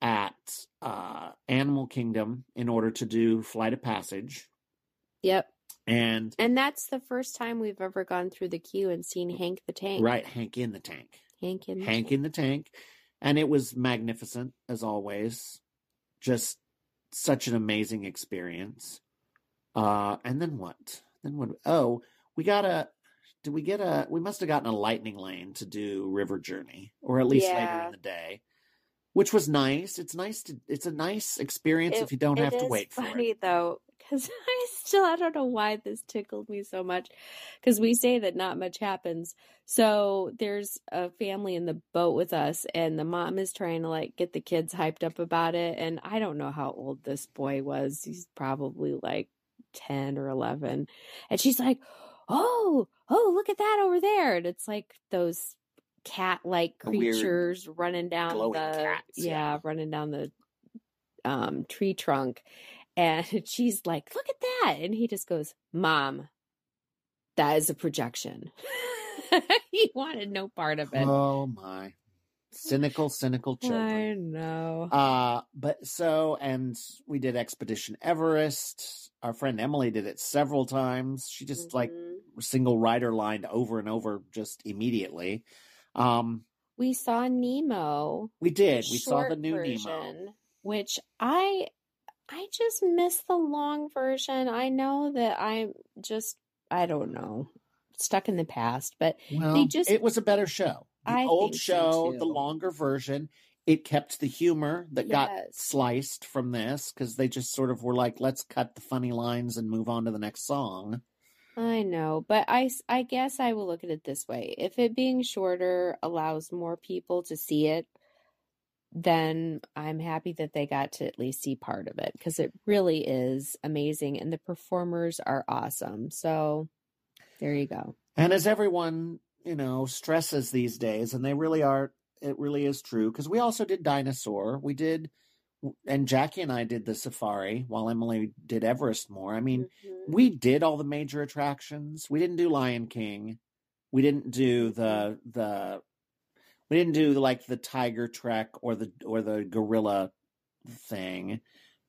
Speaker 2: at uh Animal Kingdom in order to do Flight of Passage.
Speaker 3: Yep.
Speaker 2: And
Speaker 3: And that's the first time we've ever gone through the queue and seen Hank the Tank.
Speaker 2: right, Hank in the tank.
Speaker 3: Hank in the
Speaker 2: Hank
Speaker 3: tank.
Speaker 2: in the tank. And it was magnificent as always. Just such an amazing experience. Uh and then what? Then what oh, we got a did we get a we must have gotten a lightning lane to do River Journey, or at least later in the day. Which was nice. It's nice to it's a nice experience
Speaker 3: It-
Speaker 2: if you don't have to wait for it.
Speaker 3: funny though, because I still I don't know why this tickled me so much. Because we say that not much happens. So there's a family in the boat with us, and the mom is trying to like get the kids hyped up about it. And I don't know how old this boy was. He's probably like ten or eleven, and she's like, "Oh, oh, look at that over there!" And it's like those cat-like
Speaker 2: The weird
Speaker 3: creatures running down the
Speaker 2: cats,
Speaker 3: yeah,
Speaker 2: yeah.
Speaker 3: running down the um tree trunk and she's like look at that and he just goes mom that is a projection he wanted no part of it
Speaker 2: Oh my. Cynical, cynical children.
Speaker 3: i know
Speaker 2: Uh, but so, and we did Expedition Everest. Our friend Emily did it several times. She just like
Speaker 3: Mhm.
Speaker 2: single rider lined over and over just immediately. Um,
Speaker 3: we saw nemo
Speaker 2: we did. We saw the new Nemo.
Speaker 3: which i i just miss the long version i know that i'm just i don't know stuck in the past but
Speaker 2: Well,
Speaker 3: just-
Speaker 2: it was a better show. The
Speaker 3: I
Speaker 2: old
Speaker 3: think so,
Speaker 2: show, the longer version, it kept the humor that got sliced from this because they just sort of were like, let's cut the funny lines and move on to the next song.
Speaker 3: I know, but I, I guess I will look at it this way. If it being shorter allows more people to see it, then I'm happy that they got to at least see part of it because it really is amazing and the performers are awesome. So there you go.
Speaker 2: And as everyone, you know, stresses these days, and they really are, it really is true, because we also did Dinosaur. We did, and Jackie and I did the safari while Emily did Everest more. I mean,
Speaker 3: Mhm.
Speaker 2: we did all the major attractions. We didn't do Lion King. We didn't do the the we didn't do like the tiger trek or the or the gorilla thing.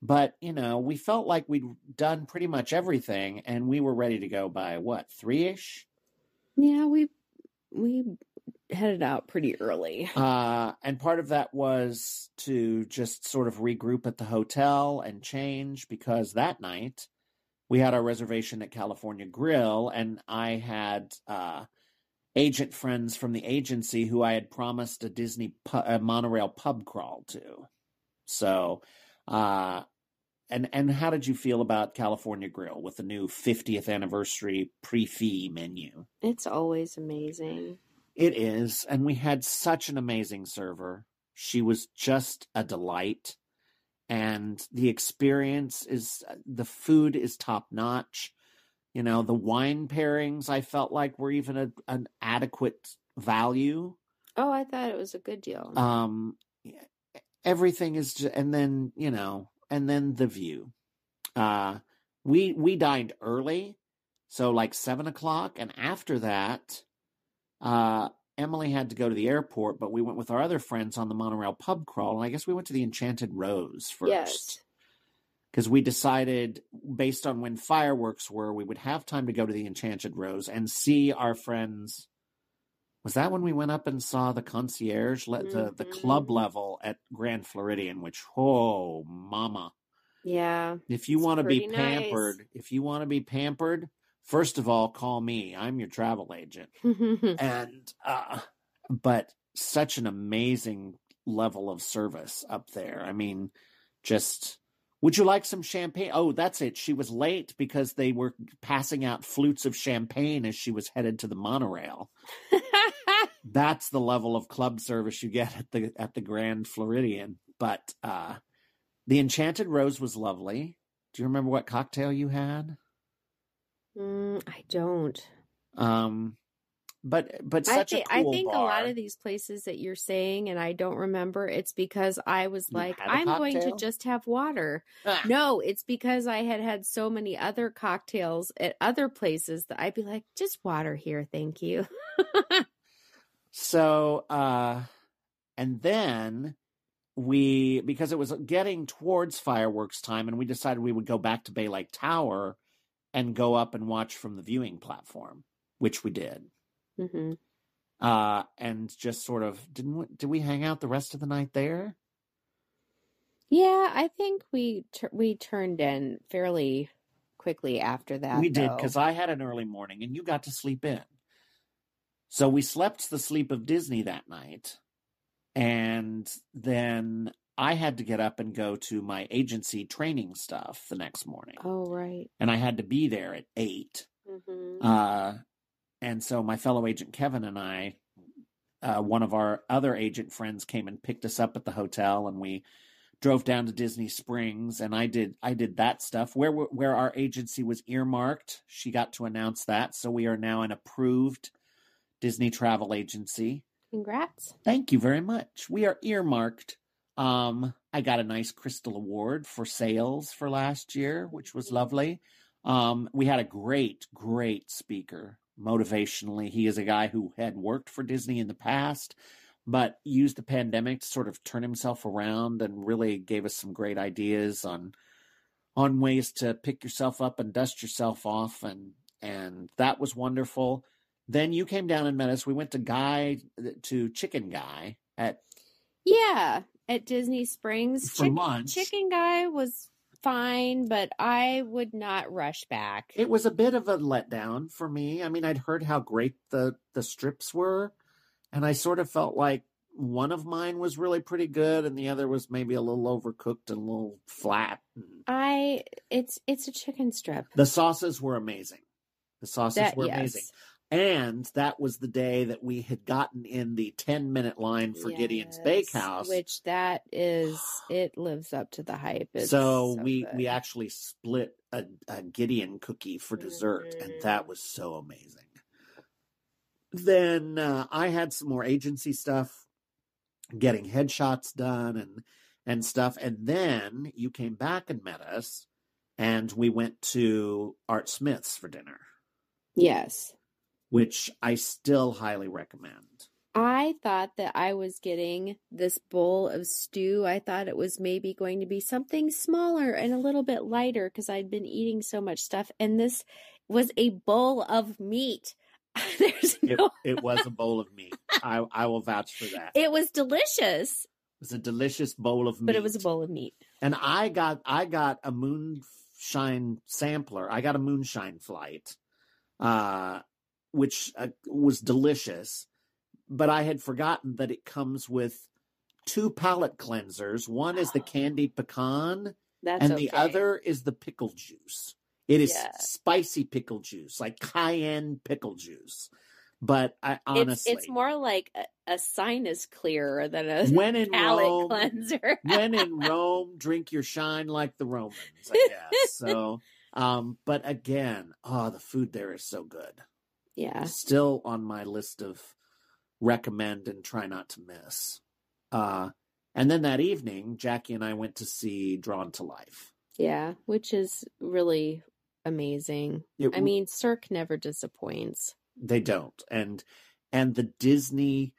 Speaker 2: But, you know, we felt like we'd done pretty much everything and we were ready to go by what, three ish?
Speaker 3: Yeah, we we headed out pretty early.
Speaker 2: Uh, and part of that was to just sort of regroup at the hotel and change because that night we had our reservation at California Grill, and I had uh, agent friends from the agency who I had promised a Disney pu- a monorail pub crawl to. So, uh, and and how did you feel about California Grill with the new 50th anniversary pre-fee menu?
Speaker 3: It's always amazing.
Speaker 2: It is, and we had such an amazing server. She was just a delight, and the experience is the food is top notch. You know, the wine pairings I felt like were even a, an adequate value.
Speaker 3: Oh, I thought it was a good deal.
Speaker 2: Um, everything is, ju- and then you know, and then the view. Uh, we we dined early, so like seven o'clock, and after that, uh, Emily had to go to the airport, but we went with our other friends on the monorail pub crawl, and I guess we went to the Enchanted Rose first
Speaker 3: yes.
Speaker 2: because we decided based on when fireworks were we would have time to go to the enchanted rose and see our friends was that when we went up and saw the concierge let the, the club
Speaker 3: Mhm.
Speaker 2: level at grand floridian which oh mama
Speaker 3: Yeah.
Speaker 2: if you want to be
Speaker 3: pretty nice.
Speaker 2: pampered if you want to be pampered first of all call me i'm your travel agent and uh but such an amazing level of service up there i mean just would you like some champagne? Oh that's it. She was late because they were passing out flutes of champagne as she was headed to the monorail. That's the level of club service you get at the at the grand floridian. But uh the enchanted rose was lovely. Do you remember what cocktail you had?
Speaker 3: Mm, I don't.
Speaker 2: um but but
Speaker 3: I
Speaker 2: such
Speaker 3: think
Speaker 2: a cool
Speaker 3: I think a lot of these places that you're saying and I don't remember it's because I was
Speaker 2: You
Speaker 3: like I'm going to just have water.
Speaker 2: Ah.
Speaker 3: No, it's because I had had so many other cocktails at other places that I'd be like just water here, thank you.
Speaker 2: So, uh, and then we, because it was getting towards fireworks time, and we decided we would go back to Bay Lake Tower and go up and watch from the viewing platform, which we did.
Speaker 3: Hmm
Speaker 2: Uh, and just sort of didn't we, did we hang out the rest of the night there?
Speaker 3: Yeah, I think we tur we turned in fairly quickly after that.
Speaker 2: we did because I had an early morning and you got to sleep in. So we slept the sleep of Disney that night. And then I had to get up and go to my agency training stuff the next morning.
Speaker 3: Oh right.
Speaker 2: And I had to be there at 8.
Speaker 3: hmm
Speaker 2: Uh, and so my fellow agent Kevin and I, uh, one of our other agent friends came and picked us up at the hotel, and we drove down to Disney Springs. And I did I did that stuff where where our agency was earmarked. She got to announce that, so we are now an approved Disney travel agency.
Speaker 3: Congrats.
Speaker 2: Thank you very much. We are earmarked. Um, I got a nice crystal award for sales for last year, which was lovely. Um, we had a great, great speaker motivationally. He is a guy who had worked for Disney in the past, but used the pandemic to sort of turn himself around and really gave us some great ideas on on ways to pick yourself up and dust yourself off and and that was wonderful. Then you came down and met us. We went to Guy uh, to Chicken Guy at
Speaker 3: Yeah, at Disney Springs.
Speaker 2: for
Speaker 3: Chick-
Speaker 2: lunch.
Speaker 3: Chicken Guy was fine, but I would not rush back.
Speaker 2: It was a bit of a letdown for me. I mean, I'd heard how great the the strips were, and I sort of felt like one of mine was really pretty good, and the other was maybe a little overcooked and a little flat.
Speaker 3: I it's it's a chicken strip.
Speaker 2: The sauces were amazing. The sauces
Speaker 3: That
Speaker 2: were
Speaker 3: yes.
Speaker 2: amazing. And that was the day that we had gotten in the 10 minute line for Gideon's Bakehouse.
Speaker 3: which that is it lives up to the hype. It's
Speaker 2: so we
Speaker 3: good.
Speaker 2: we actually split a, a Gideon cookie for dessert, and that was so amazing. Then uh, I had some more agency stuff, getting headshots done and and stuff, and then you came back and met us, and we went to Art Smith's for dinner,
Speaker 3: yes.
Speaker 2: Which I still highly recommend.
Speaker 3: I thought that I was getting this bowl of stew. I thought it was maybe going to be something smaller and a little bit lighter because I'd been eating so much stuff. And this was a bowl of meat. There's
Speaker 2: It,
Speaker 3: no,
Speaker 2: it was a bowl of meat. I I will vouch for that.
Speaker 3: it was delicious,
Speaker 2: It was a delicious bowl of meat.
Speaker 3: but it was a bowl of meat.
Speaker 2: and I got I got a moonshine sampler. I got a moonshine flight, uh, which uh, was delicious, but I had forgotten that it comes with two palate cleansers. One is the candied pecan,
Speaker 3: That's
Speaker 2: and
Speaker 3: okay.
Speaker 2: the other is the pickle juice. It is
Speaker 3: Yeah.
Speaker 2: spicy pickle juice, like cayenne pickle juice. But I
Speaker 3: It's
Speaker 2: honestly,
Speaker 3: it's more like a, a sinus clearer than a
Speaker 2: when in
Speaker 3: palate
Speaker 2: Rome,
Speaker 3: cleanser.
Speaker 2: when in Rome, drink your shine like the Romans, I guess. So, um, but again, oh, the food there is so good.
Speaker 3: Yeah.
Speaker 2: Still on my list of recommend and try not to miss. Uh, and then that evening, Jackie and I went to see Drawn to Life.
Speaker 3: Yeah, which is really amazing.
Speaker 2: It
Speaker 3: I mean, Cirque never disappoints.
Speaker 2: they don't and and the disney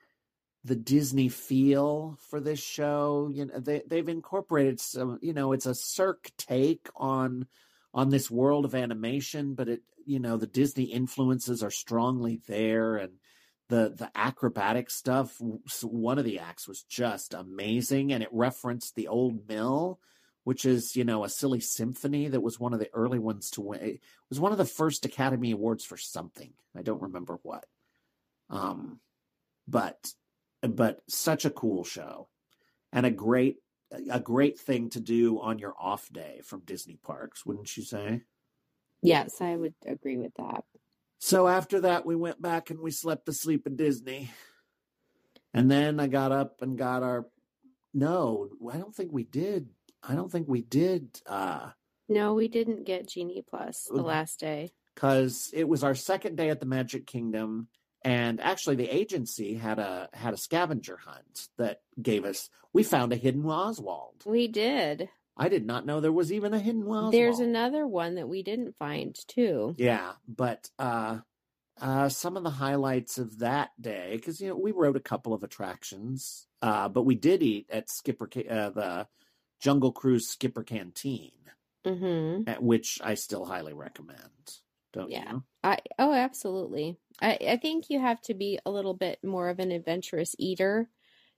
Speaker 2: the disney feel for this show you know they they've incorporated some you know it's a cirque take on on this world of animation but it you know the disney influences are strongly there and the the acrobatic stuff one of the acts was just amazing and it referenced the old mill which is you know a silly symphony that was one of the early ones to win it was one of the first academy awards for something. I don't remember what. Um but but such a cool show and a great a great thing to do on your off day from disney parks wouldn't you say
Speaker 3: Yes, I would agree with that.
Speaker 2: so after that we went back and we slept asleep at disney and then i got up and got our no i don't think we did i don't think we did uh
Speaker 3: No, we didn't get Genie Plus the last day.
Speaker 2: because it was our second day at the Magic Kingdom, and actually the agency had a had a scavenger hunt that gave us. We found a hidden Oswald.
Speaker 3: We did.
Speaker 2: I did not know there was even a hidden Oswald.
Speaker 3: There's another one that we didn't find too.
Speaker 2: Yeah, but uh, uh, some of the highlights of that day, because you know we rode a couple of attractions, uh, but we did eat at Skipper uh, the Jungle Cruise Skipper Canteen,
Speaker 3: Mm-hmm.
Speaker 2: at which I still highly recommend. Don't
Speaker 3: Yeah.
Speaker 2: you?
Speaker 3: I oh, absolutely. I I think you have to be a little bit more of an adventurous eater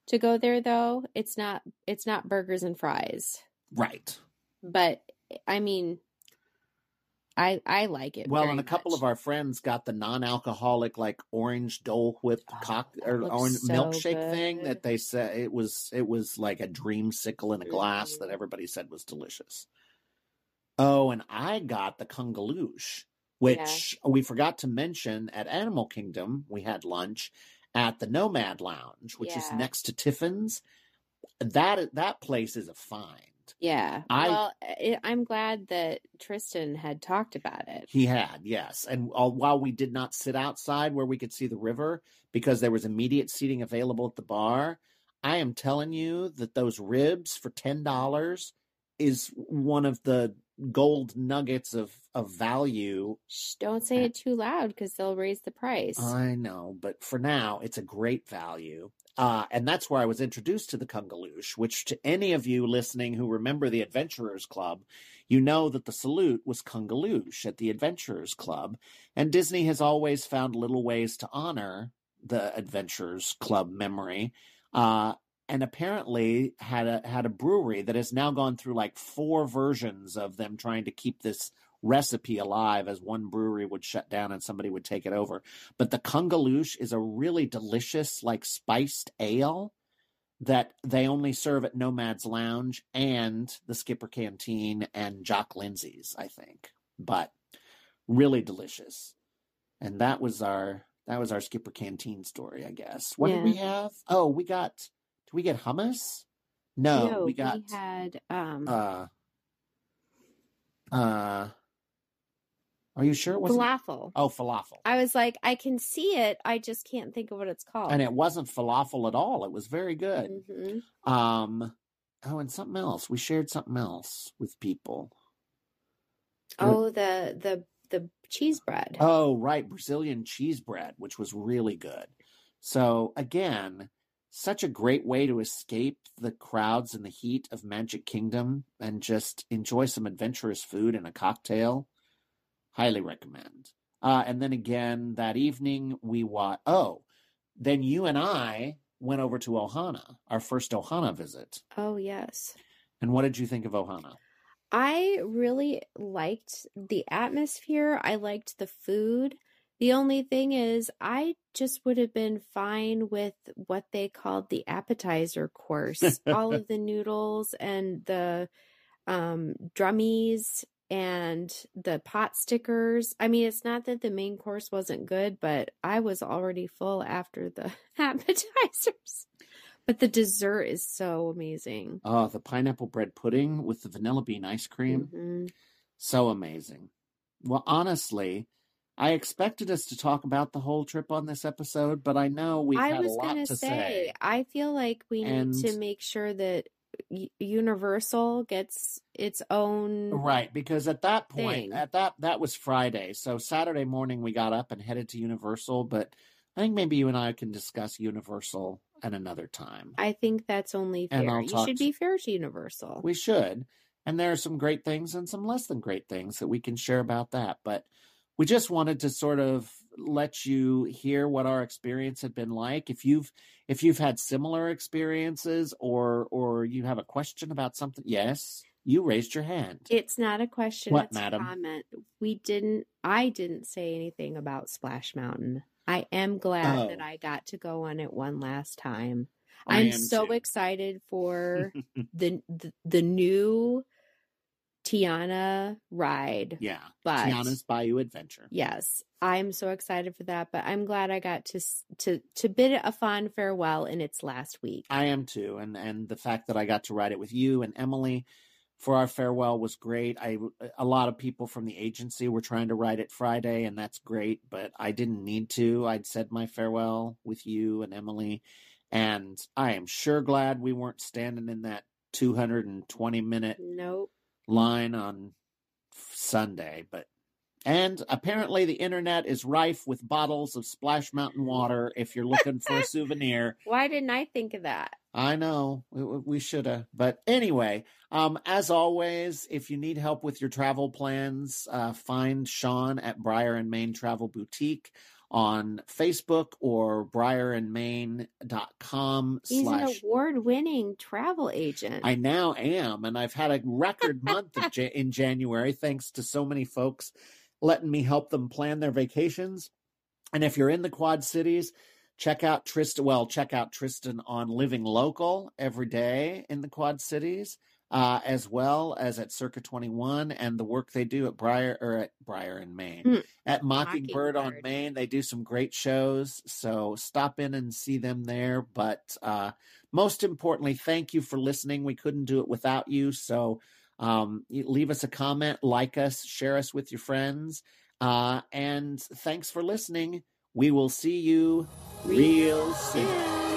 Speaker 3: to go there, though. It's not it's not burgers and fries,
Speaker 2: Right.
Speaker 3: but I mean, I I like it.
Speaker 2: Well, and a couple of our friends got the non-alcoholic, like orange Dole Whip
Speaker 3: Oh,
Speaker 2: cock or orange
Speaker 3: so
Speaker 2: milkshake thing that they said it was it was like a dreamsicle in a glass that
Speaker 3: Mhm.
Speaker 2: everybody said was delicious. Oh, and I got the kungaloosh, which we forgot to mention at Animal Kingdom. We had lunch at the Nomad Lounge, which is next to Tiffin's. That that place is a find.
Speaker 3: Yeah.
Speaker 2: I-
Speaker 3: well, I, I'm glad that Tristan had talked about it.
Speaker 2: He had, yes. And uh, while we did not sit outside where we could see the river because there was immediate seating available at the bar, I am telling you that those ribs for $10 is one of the gold nuggets of, of value.
Speaker 3: Shh, don't say it too loud because they'll raise the price.
Speaker 2: I know, but for now, it's a great value. Uh, and that's where I was introduced to the Kungaloosh, which to any of you listening who remember the Adventurers Club, you know that the salute was Kungaloosh at the Adventurers Club. And Disney has always found little ways to honor the Adventurers Club memory. Uh, and apparently had a had a brewery that has now gone through like four versions of them trying to keep this recipe alive as one brewery would shut down and somebody would take it over. But the Kungaloosh is a really delicious, like spiced ale that they only serve at Nomad's Lounge and the Skipper Canteen and Jock Lindsay's, I think. But really delicious. And that was our that was our Skipper Canteen story, I guess. What did we have? Oh, we got did we get hummus? No, we got we
Speaker 3: had um
Speaker 2: uh uh are you sure it wasn't
Speaker 3: falafel.
Speaker 2: oh falafel
Speaker 3: I was like, I can see it. I just can't think of what it's called.
Speaker 2: and it wasn't falafel at all it was very good
Speaker 3: Mhm.
Speaker 2: um oh and something else we shared something else with people
Speaker 3: Oh, the the the cheese bread.
Speaker 2: oh right brazilian cheese bread which was really good so again such a great way to escape the crowds and the heat of magic kingdom and just enjoy some adventurous food and a cocktail highly recommend uh, and then again that evening we watched oh then you and i went over to ohana our first ohana visit
Speaker 3: Oh yes.
Speaker 2: and what did you think of ohana
Speaker 3: I really liked the atmosphere. I liked the food. The only thing is, I just would have been fine with what they called the appetizer course. All of the noodles and the um, drummies and the pot stickers. I mean, it's not that the main course wasn't good, but I was already full after the appetizers. But the dessert is so amazing.
Speaker 2: Oh, the pineapple bread pudding with the vanilla bean ice cream.
Speaker 3: Mhm.
Speaker 2: So amazing. Well, honestly, I expected us to talk about the whole trip on this episode, but I know we've
Speaker 3: I
Speaker 2: had a
Speaker 3: was
Speaker 2: lot
Speaker 3: gonna
Speaker 2: to
Speaker 3: say,
Speaker 2: say.
Speaker 3: I feel like we need to make sure that Universal gets its own.
Speaker 2: Right, because at that point,
Speaker 3: thing.
Speaker 2: at that that was Friday. So Saturday morning we got up and headed to Universal, but I think maybe you and I can discuss Universal at another time.
Speaker 3: I think that's only fair. You should
Speaker 2: to-
Speaker 3: be fair to Universal.
Speaker 2: We should. And there are some great things and some less than great things that we can share about that. But we just wanted to sort of let you hear what our experience had been like. If you've if you've had similar experiences or or you have a question about something, yes, you raised your hand.
Speaker 3: It's not a question.
Speaker 2: What,
Speaker 3: it's
Speaker 2: madam?
Speaker 3: a comment. We didn't. I didn't say anything about Splash Mountain. I am glad that
Speaker 2: Oh.
Speaker 3: I got to go on it one last time.
Speaker 2: I
Speaker 3: I'm so
Speaker 2: too.
Speaker 3: excited for the, the the new Tiana ride.
Speaker 2: yeah.
Speaker 3: But
Speaker 2: Tiana's Bayou Adventure.
Speaker 3: yes, I'm so excited for that. But I'm glad I got to to to bid a fond farewell in its last week.
Speaker 2: I am too, and and the fact that I got to ride it with you and Emily for our farewell was great. I a lot of people from the agency were trying to ride it Friday, and that's great, but I didn't need to. I'd said my farewell with you and Emily, and I am sure glad we weren't standing in that 220 minute
Speaker 3: Nope.
Speaker 2: Line on Sunday, but. And apparently, the internet is rife with bottles of Splash Mountain water if you're looking for a souvenir.
Speaker 3: Why didn't I think of that?
Speaker 2: I know we, should have, but anyway, um, as always, if you need help with your travel plans, uh, find Sean at Briar and Maine Travel Boutique on Facebook or briarandmaine.com
Speaker 3: He's an award-winning travel agent.
Speaker 2: I now am, and I've had a record month in January thanks to so many folks letting me help them plan their vacations. And if you're in the Quad Cities, check out Tristan. Well, check out Tristan on Living Local every day in the Quad Cities, uh, as well as at Circa 21 and the work they do at Briar or at Briar in Maine.
Speaker 3: Hmm.
Speaker 2: At Mockingbird, on Maine, they do some great shows. So stop in and see them there. But uh, most importantly, thank you for listening. We couldn't do it without you. So um, leave us a comment, like us, share us with your friends. Uh, and thanks for listening. We will see you real soon.